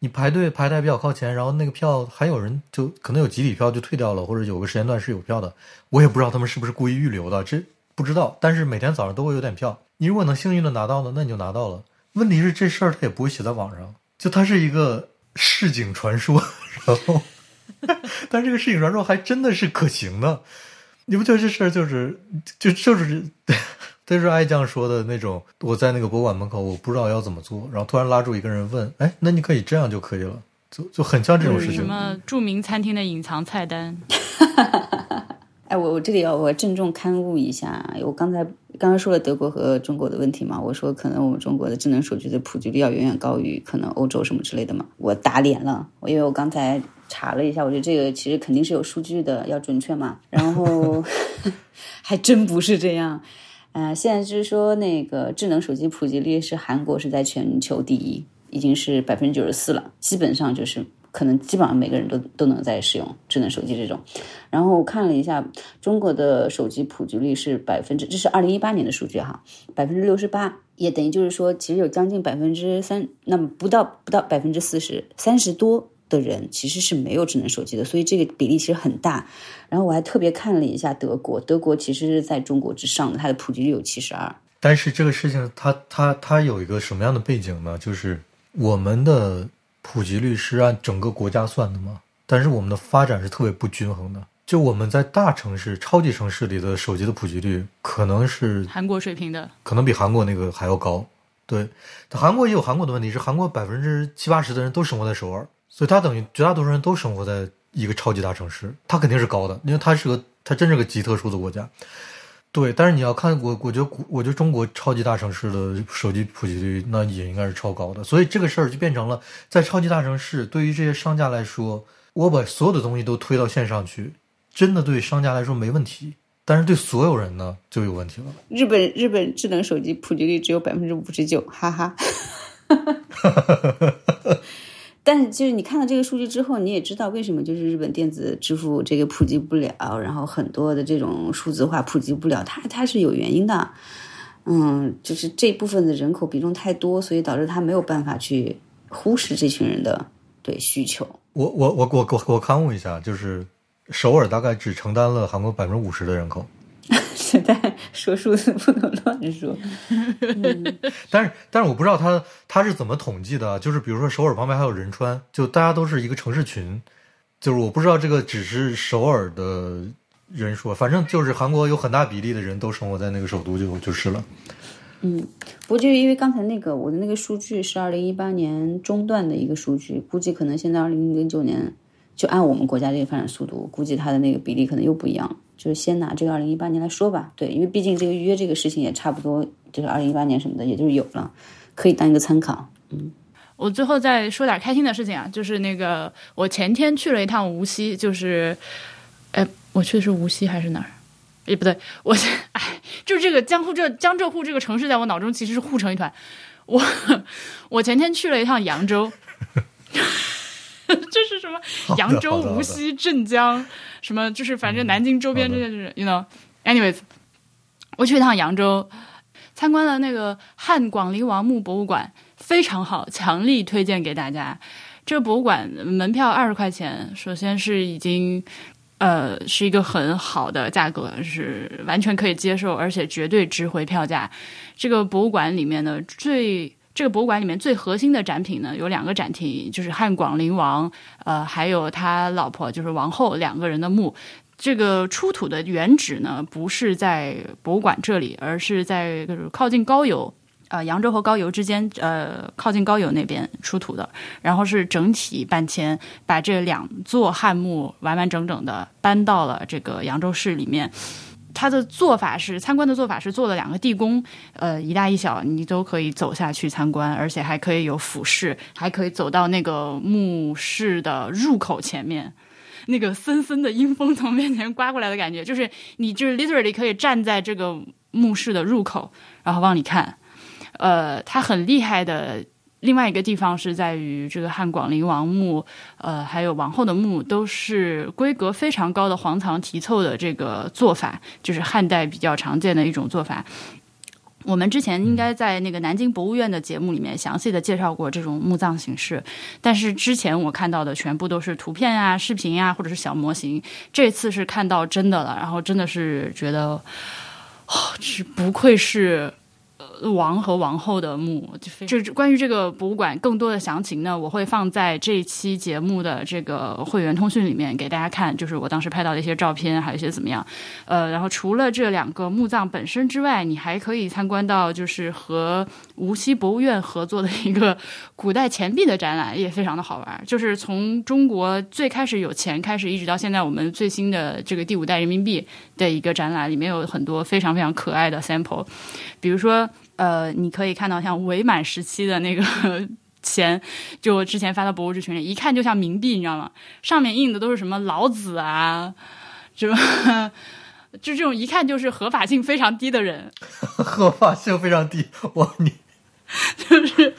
你排队排的比较靠前，然后那个票还有人就可能有集体票就退掉了，或者有个时间段是有票的，我也不知道他们是不是故意预留的，这不知道。但是每天早上都会有点票，你如果能幸运的拿到呢，那你就拿到了。问题是这事儿他也不会写在网上，就它是一个市井传说，然后，但这个市井传说还真的是可行的。你不觉得这事儿就是就就是，这是爱酱说的那种，我在那个博物馆门口，我不知道要怎么做，然后突然拉住一个人问，哎，那你可以这样就可以了，就就很像这种事情。什么著名餐厅的隐藏菜单？哎，我我这里要我郑重刊物一下，我刚才刚刚说了德国和中国的问题嘛，我说可能我们中国的智能手机的普及率要远远高于可能欧洲什么之类的嘛，我打脸了，我因为我刚才查了一下，我觉得这个其实肯定是有数据的，要准确嘛，然后 还真不是这样，呃，现在就是说那个智能手机普及率是韩国是在全球第一，已经是百分之九十四了，基本上就是。可能基本上每个人都都能在使用智能手机这种，然后我看了一下中国的手机普及率是百分之，这是二零一八年的数据哈，百分之六十八，也等于就是说，其实有将近百分之三，那么不到不到百分之四十，三十多的人其实是没有智能手机的，所以这个比例其实很大。然后我还特别看了一下德国，德国其实是在中国之上的，它的普及率有七十二。但是这个事情它，它它有一个什么样的背景呢？就是我们的。普及率是按整个国家算的嘛？但是我们的发展是特别不均衡的。就我们在大城市、超级城市里的手机的普及率，可能是韩国水平的，可能比韩国那个还要高。对，韩国也有韩国的问题，是韩国百分之七八十的人都生活在首尔，所以它等于绝大多数人都生活在一个超级大城市，它肯定是高的，因为它是个它真是个极特殊的国家。对，但是你要看我，我觉得，我觉得中国超级大城市的手机普及率那也应该是超高的，所以这个事儿就变成了，在超级大城市，对于这些商家来说，我把所有的东西都推到线上去，真的对商家来说没问题，但是对所有人呢就有问题了。日本日本智能手机普及率只有百分之五十九，哈哈。但是，就是你看到这个数据之后，你也知道为什么就是日本电子支付这个普及不了，然后很多的这种数字化普及不了，它它是有原因的。嗯，就是这部分的人口比重太多，所以导致他没有办法去忽视这群人的对需求。我我我我我我刊物一下，就是首尔大概只承担了韩国百分之五十的人口。现在说数字不能乱说。嗯、但是但是我不知道他他是怎么统计的，就是比如说首尔旁边还有仁川，就大家都是一个城市群，就是我不知道这个只是首尔的人数，反正就是韩国有很大比例的人都生活在那个首都就就是了。嗯，不过就是因为刚才那个我的那个数据是二零一八年中段的一个数据，估计可能现在二零零九年就按我们国家这个发展速度，估计它的那个比例可能又不一样。就是先拿这个二零一八年来说吧，对，因为毕竟这个预约这个事情也差不多，就是二零一八年什么的，也就是有了，可以当一个参考。嗯，我最后再说点开心的事情啊，就是那个我前天去了一趟无锡，就是，哎，我去的是无锡还是哪儿？也不对，我 哎，就是这个江户这江浙沪这个城市，在我脑中其实是糊成一团。我 我前天去了一趟扬州，这是什么？扬州、无锡、镇江，什么就是反正南京周边这些就是，you know，anyways，我去一趟扬州，参观了那个汉广陵王墓博物馆，非常好，强力推荐给大家。这个博物馆门票二十块钱，首先是已经。呃，是一个很好的价格，是完全可以接受，而且绝对值回票价。这个博物馆里面呢，最这个博物馆里面最核心的展品呢，有两个展厅，就是汉广陵王，呃，还有他老婆就是王后两个人的墓。这个出土的原址呢，不是在博物馆这里，而是在靠近高邮。呃，扬州和高邮之间，呃，靠近高邮那边出土的，然后是整体搬迁，把这两座汉墓完完整整的搬到了这个扬州市里面。它的做法是参观的做法是做了两个地宫，呃，一大一小，你都可以走下去参观，而且还可以有俯视，还可以走到那个墓室的入口前面。那个森森的阴风从面前刮过来的感觉，就是你就是 literally 可以站在这个墓室的入口，然后往里看。呃，它很厉害的另外一个地方是在于这个汉广陵王墓，呃，还有王后的墓都是规格非常高的黄藏题凑的这个做法，就是汉代比较常见的一种做法。我们之前应该在那个南京博物院的节目里面详细的介绍过这种墓葬形式，但是之前我看到的全部都是图片啊、视频啊，或者是小模型。这次是看到真的了，然后真的是觉得，哦，是不愧是。王和王后的墓，就是关于这个博物馆更多的详情呢，我会放在这一期节目的这个会员通讯里面给大家看，就是我当时拍到的一些照片，还有一些怎么样。呃，然后除了这两个墓葬本身之外，你还可以参观到就是和无锡博物院合作的一个古代钱币的展览，也非常的好玩。就是从中国最开始有钱开始，一直到现在我们最新的这个第五代人民币的一个展览，里面有很多非常非常可爱的 sample，比如说。呃，你可以看到像伪满时期的那个 钱，就我之前发到博物志群里，一看就像冥币，你知道吗？上面印的都是什么老子啊，什么就这种一看就是合法性非常低的人，合法性非常低。哇，你 就是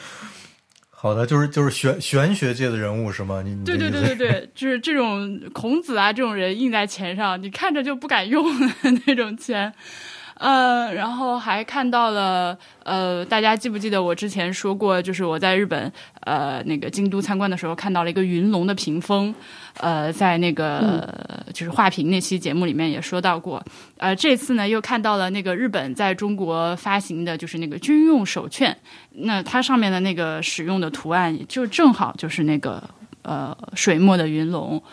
好的，就是就是玄玄学界的人物是吗？你你对对对对对，就是这种孔子啊这种人印在钱上，你看着就不敢用的那种钱。呃，然后还看到了，呃，大家记不记得我之前说过，就是我在日本，呃，那个京都参观的时候看到了一个云龙的屏风，呃，在那个就是画屏那期节目里面也说到过，呃，这次呢又看到了那个日本在中国发行的就是那个军用手券，那它上面的那个使用的图案就正好就是那个呃水墨的云龙，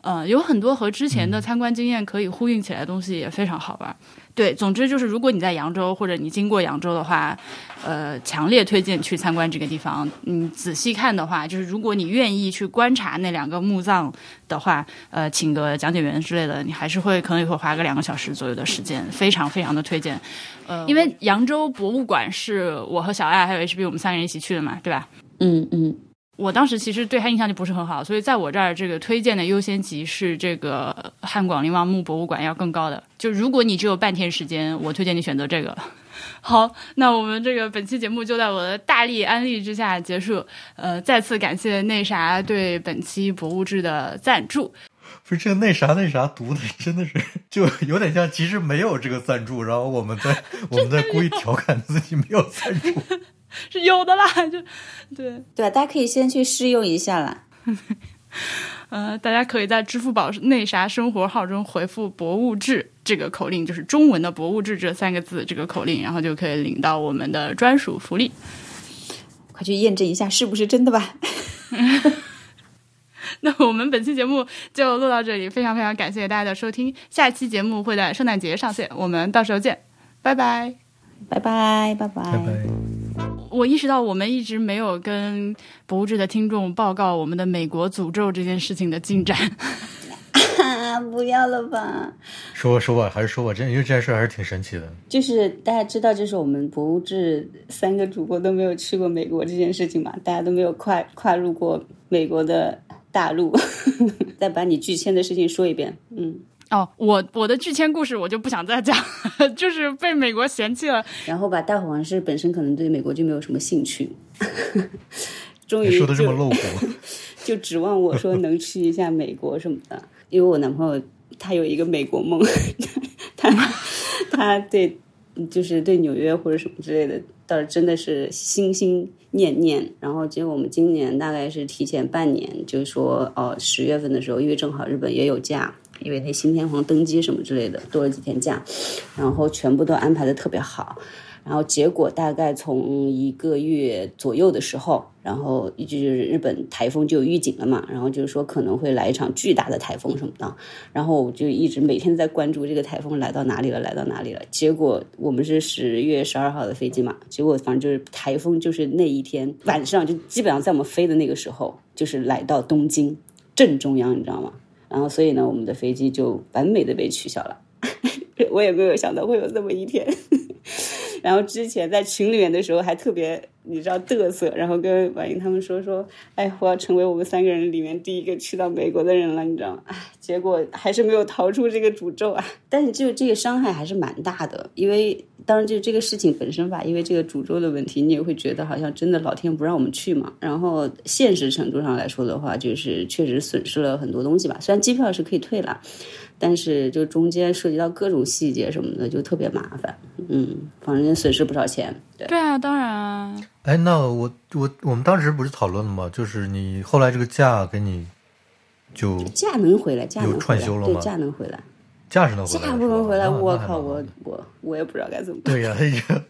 呃，有很多和之前的参观经验可以呼应起来的东西，也非常好玩。对，总之就是，如果你在扬州或者你经过扬州的话，呃，强烈推荐去参观这个地方。你仔细看的话，就是如果你愿意去观察那两个墓葬的话，呃，请个讲解员之类的，你还是会可能也会花个两个小时左右的时间，非常非常的推荐。呃，因为扬州博物馆是我和小爱还有 HB 我们三个人一起去的嘛，对吧？嗯嗯。我当时其实对他印象就不是很好，所以在我这儿这个推荐的优先级是这个汉广陵王墓博物馆要更高的。就如果你只有半天时间，我推荐你选择这个。好，那我们这个本期节目就在我的大力安利之下结束。呃，再次感谢那啥对本期博物志的赞助。不是这个那啥那啥读的真的是就有点像，其实没有这个赞助，然后我们在 我们在故意调侃自己没有赞助。是有的啦，就对对，大家可以先去试用一下啦。呃，大家可以在支付宝那啥生活号中回复“博物志”这个口令，就是中文的“博物志”这三个字这个口令，然后就可以领到我们的专属福利。快去验证一下是不是真的吧。那我们本期节目就录到这里，非常非常感谢大家的收听，下期节目会在圣诞节上线，我们到时候见，拜拜，拜拜，拜拜拜。我意识到我们一直没有跟博物志的听众报告我们的美国诅咒这件事情的进展。呀，不要了吧。说吧说吧，还是说吧，这因为这件事还是挺神奇的。就是大家知道，就是我们博物志三个主播都没有去过美国这件事情嘛，大家都没有跨跨入过美国的大陆。再把你拒签的事情说一遍，嗯。哦，我我的拒签故事我就不想再讲，就是被美国嫌弃了。然后吧，大火王是本身可能对美国就没有什么兴趣，终于说的这么露骨，就指望我说能去一下美国什么的。因为我男朋友他有一个美国梦，他他对就是对纽约或者什么之类的，倒是真的是心心念念。然后结果我们今年大概是提前半年，就是说哦十月份的时候，因为正好日本也有假。因为那新天皇登基什么之类的，多了几天假，然后全部都安排的特别好，然后结果大概从一个月左右的时候，然后一直就是日本台风就有预警了嘛，然后就是说可能会来一场巨大的台风什么的，然后我就一直每天在关注这个台风来到哪里了，来到哪里了。结果我们是十月十二号的飞机嘛，结果反正就是台风就是那一天晚上就基本上在我们飞的那个时候，就是来到东京正中央，你知道吗？然后，所以呢，我们的飞机就完美的被取消了。我也没有想到会有这么一天。然后之前在群里面的时候还特别。你知道嘚瑟，然后跟婉莹他们说说，哎，我要成为我们三个人里面第一个去到美国的人了，你知道吗？哎，结果还是没有逃出这个诅咒啊！但是就这个伤害还是蛮大的，因为当然就这个事情本身吧，因为这个诅咒的问题，你也会觉得好像真的老天不让我们去嘛。然后现实程度上来说的话，就是确实损失了很多东西吧。虽然机票是可以退了。但是就中间涉及到各种细节什么的，就特别麻烦。嗯，反正损失不少钱。对对啊，当然啊。哎，那我我我们当时不是讨论了吗？就是你后来这个假给你就假能回来，假能串休了吗？对，假能回来，假是能回来，假不能回来。我靠，我我我也不知道该怎么办。对呀，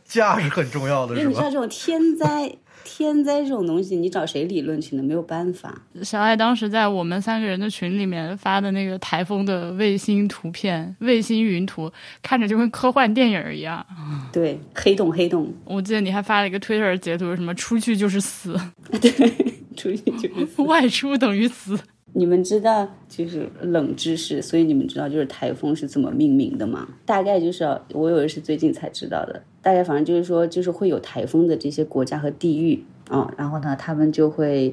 假是很重要的，因为你知道这种天灾。天灾这种东西，你找谁理论去呢？没有办法。小爱当时在我们三个人的群里面发的那个台风的卫星图片、卫星云图，看着就跟科幻电影一样。对，黑洞，黑洞。我记得你还发了一个 Twitter 截图，什么“出去就是死”。对，出去就是死，外出等于死。你们知道就是冷知识，所以你们知道就是台风是怎么命名的吗？大概就是我以为是最近才知道的。大概反正就是说，就是会有台风的这些国家和地域啊，然后呢，他们就会，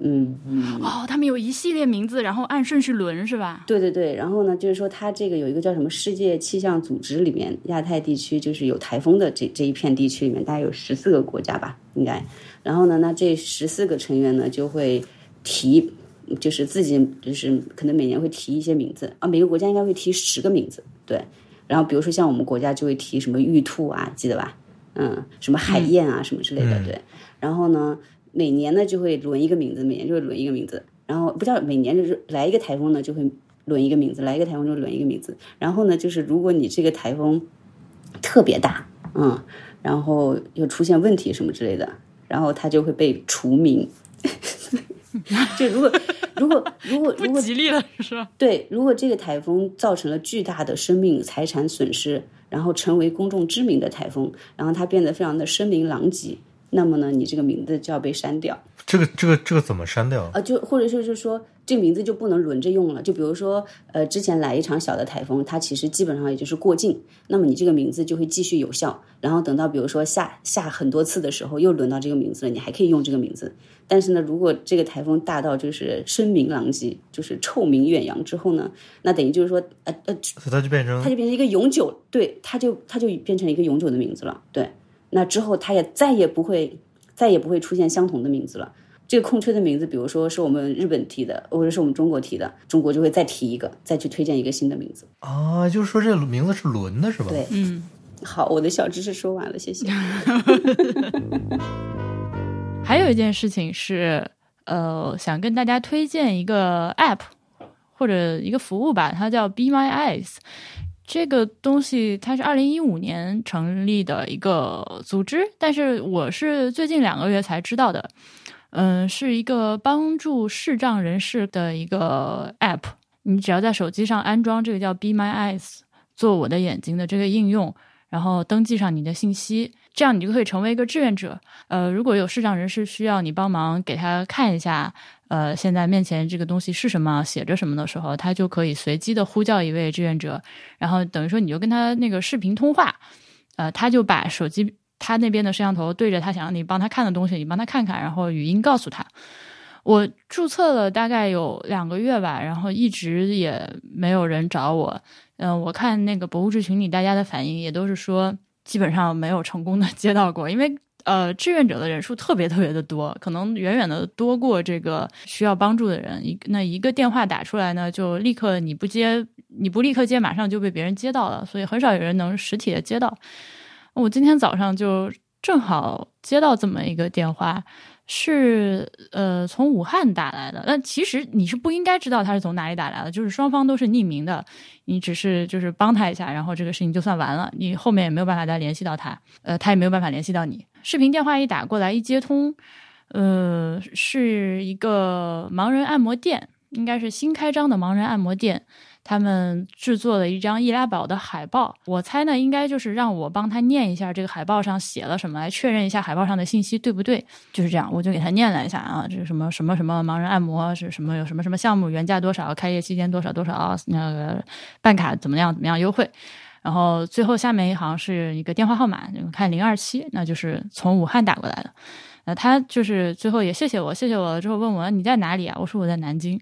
嗯嗯，哦，他们有一系列名字，然后按顺序轮是吧？对对对，然后呢，就是说它这个有一个叫什么世界气象组织里面亚太地区，就是有台风的这这一片地区里面，大概有十四个国家吧，应该。然后呢，那这十四个成员呢就会提，就是自己就是可能每年会提一些名字啊，每个国家应该会提十个名字，对。然后，比如说像我们国家就会提什么玉兔啊，记得吧？嗯，什么海燕啊，什么之类的，对。然后呢，每年呢就会轮一个名字，每年就会轮一个名字。然后不叫每年就是来一个台风呢，就会轮一个名字，来一个台风就轮一个名字。然后呢，就是如果你这个台风特别大，嗯，然后又出现问题什么之类的，然后它就会被除名。就如果如果如果 如果吉利了是吧？对，如果这个台风造成了巨大的生命财产损失，然后成为公众知名的台风，然后它变得非常的声名狼藉，那么呢，你这个名字就要被删掉。这个这个这个怎么删掉？啊，就或者就是说。这个名字就不能轮着用了。就比如说，呃，之前来一场小的台风，它其实基本上也就是过境，那么你这个名字就会继续有效。然后等到比如说下下很多次的时候，又轮到这个名字了，你还可以用这个名字。但是呢，如果这个台风大到就是声名狼藉，就是臭名远扬之后呢，那等于就是说，呃呃，它就变成它就变成一个永久，对，它就它就变成一个永久的名字了。对，那之后它也再也不会再也不会出现相同的名字了。这个空缺的名字，比如说是我们日本提的，或者是我们中国提的，中国就会再提一个，再去推荐一个新的名字啊。就是说，这个名字是轮的，是吧？对，嗯。好，我的小知识说完了，谢谢。还有一件事情是，呃，想跟大家推荐一个 App 或者一个服务吧，它叫 Be My Eyes。这个东西它是二零一五年成立的一个组织，但是我是最近两个月才知道的。嗯，是一个帮助视障人士的一个 App。你只要在手机上安装这个叫 Be My Eyes，做我的眼睛的这个应用，然后登记上你的信息，这样你就可以成为一个志愿者。呃，如果有视障人士需要你帮忙给他看一下，呃，现在面前这个东西是什么，写着什么的时候，他就可以随机的呼叫一位志愿者，然后等于说你就跟他那个视频通话，呃，他就把手机他那边的摄像头对着他想让你帮他看的东西，你帮他看看，然后语音告诉他。我注册了大概有两个月吧，然后一直也没有人找我。嗯，我看那个博物志群里大家的反应也都是说，基本上没有成功的 接到过，因为呃，志愿者的人数特别特别的多，可能远远的多过这个需要帮助的人。一那一个电话打出来呢，就立刻你不接，你不立刻接，马上就被别人接到了，所以很少有人能实体的接到。我今天早上就正好接到这么一个电话。是呃，从武汉打来的。但其实你是不应该知道他是从哪里打来的，就是双方都是匿名的。你只是就是帮他一下，然后这个事情就算完了，你后面也没有办法再联系到他，呃，他也没有办法联系到你。视频电话一打过来，一接通，呃，是一个盲人按摩店，应该是新开张的盲人按摩店。他们制作了一张易拉宝的海报，我猜呢，应该就是让我帮他念一下这个海报上写了什么，来确认一下海报上的信息对不对。就是这样，我就给他念了一下啊，这是什么什么什么盲人按摩是什么有什么什么项目，原价多少，开业期间多少多少，那个办卡怎么样怎么样优惠。然后最后下面一行是一个电话号码，看零二七，那就是从武汉打过来的。那，他就是最后也谢谢我，谢谢我了之后问我你在哪里啊？我说我在南京。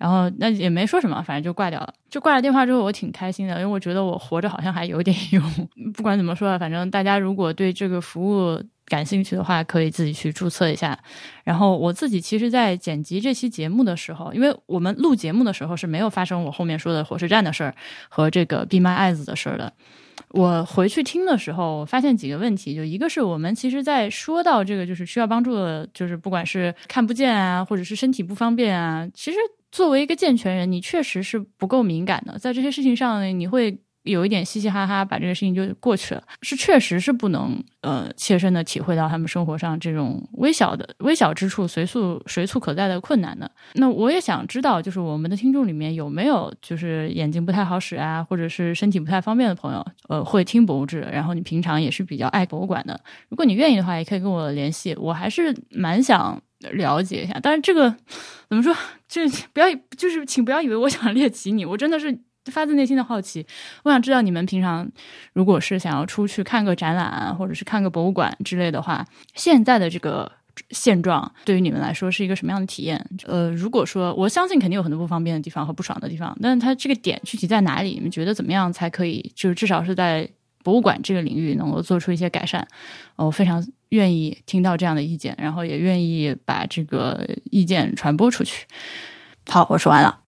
然后那也没说什么，反正就挂掉了。就挂了电话之后，我挺开心的，因为我觉得我活着好像还有点用。不管怎么说，反正大家如果对这个服务感兴趣的话，可以自己去注册一下。然后我自己其实，在剪辑这期节目的时候，因为我们录节目的时候是没有发生我后面说的火车站的事儿和这个 Be My Eyes 的事儿的。我回去听的时候，发现几个问题，就一个是我们其实，在说到这个就是需要帮助的，就是不管是看不见啊，或者是身体不方便啊，其实。作为一个健全人，你确实是不够敏感的，在这些事情上，你会有一点嘻嘻哈哈，把这个事情就过去了，是确实是不能呃切身的体会到他们生活上这种微小的微小之处随处随处可在的困难的。那我也想知道，就是我们的听众里面有没有就是眼睛不太好使啊，或者是身体不太方便的朋友，呃，会听博物志，然后你平常也是比较爱博物馆的。如果你愿意的话，也可以跟我联系，我还是蛮想。了解一下，但是这个怎么说？就是不要，就是请不要以为我想猎奇你，我真的是发自内心的好奇。我想知道你们平常如果是想要出去看个展览，或者是看个博物馆之类的话，现在的这个现状对于你们来说是一个什么样的体验？呃，如果说我相信肯定有很多不方便的地方和不爽的地方，但是它这个点具体在哪里？你们觉得怎么样才可以？就是至少是在。博物馆这个领域能够做出一些改善，我非常愿意听到这样的意见，然后也愿意把这个意见传播出去。好，我说完了。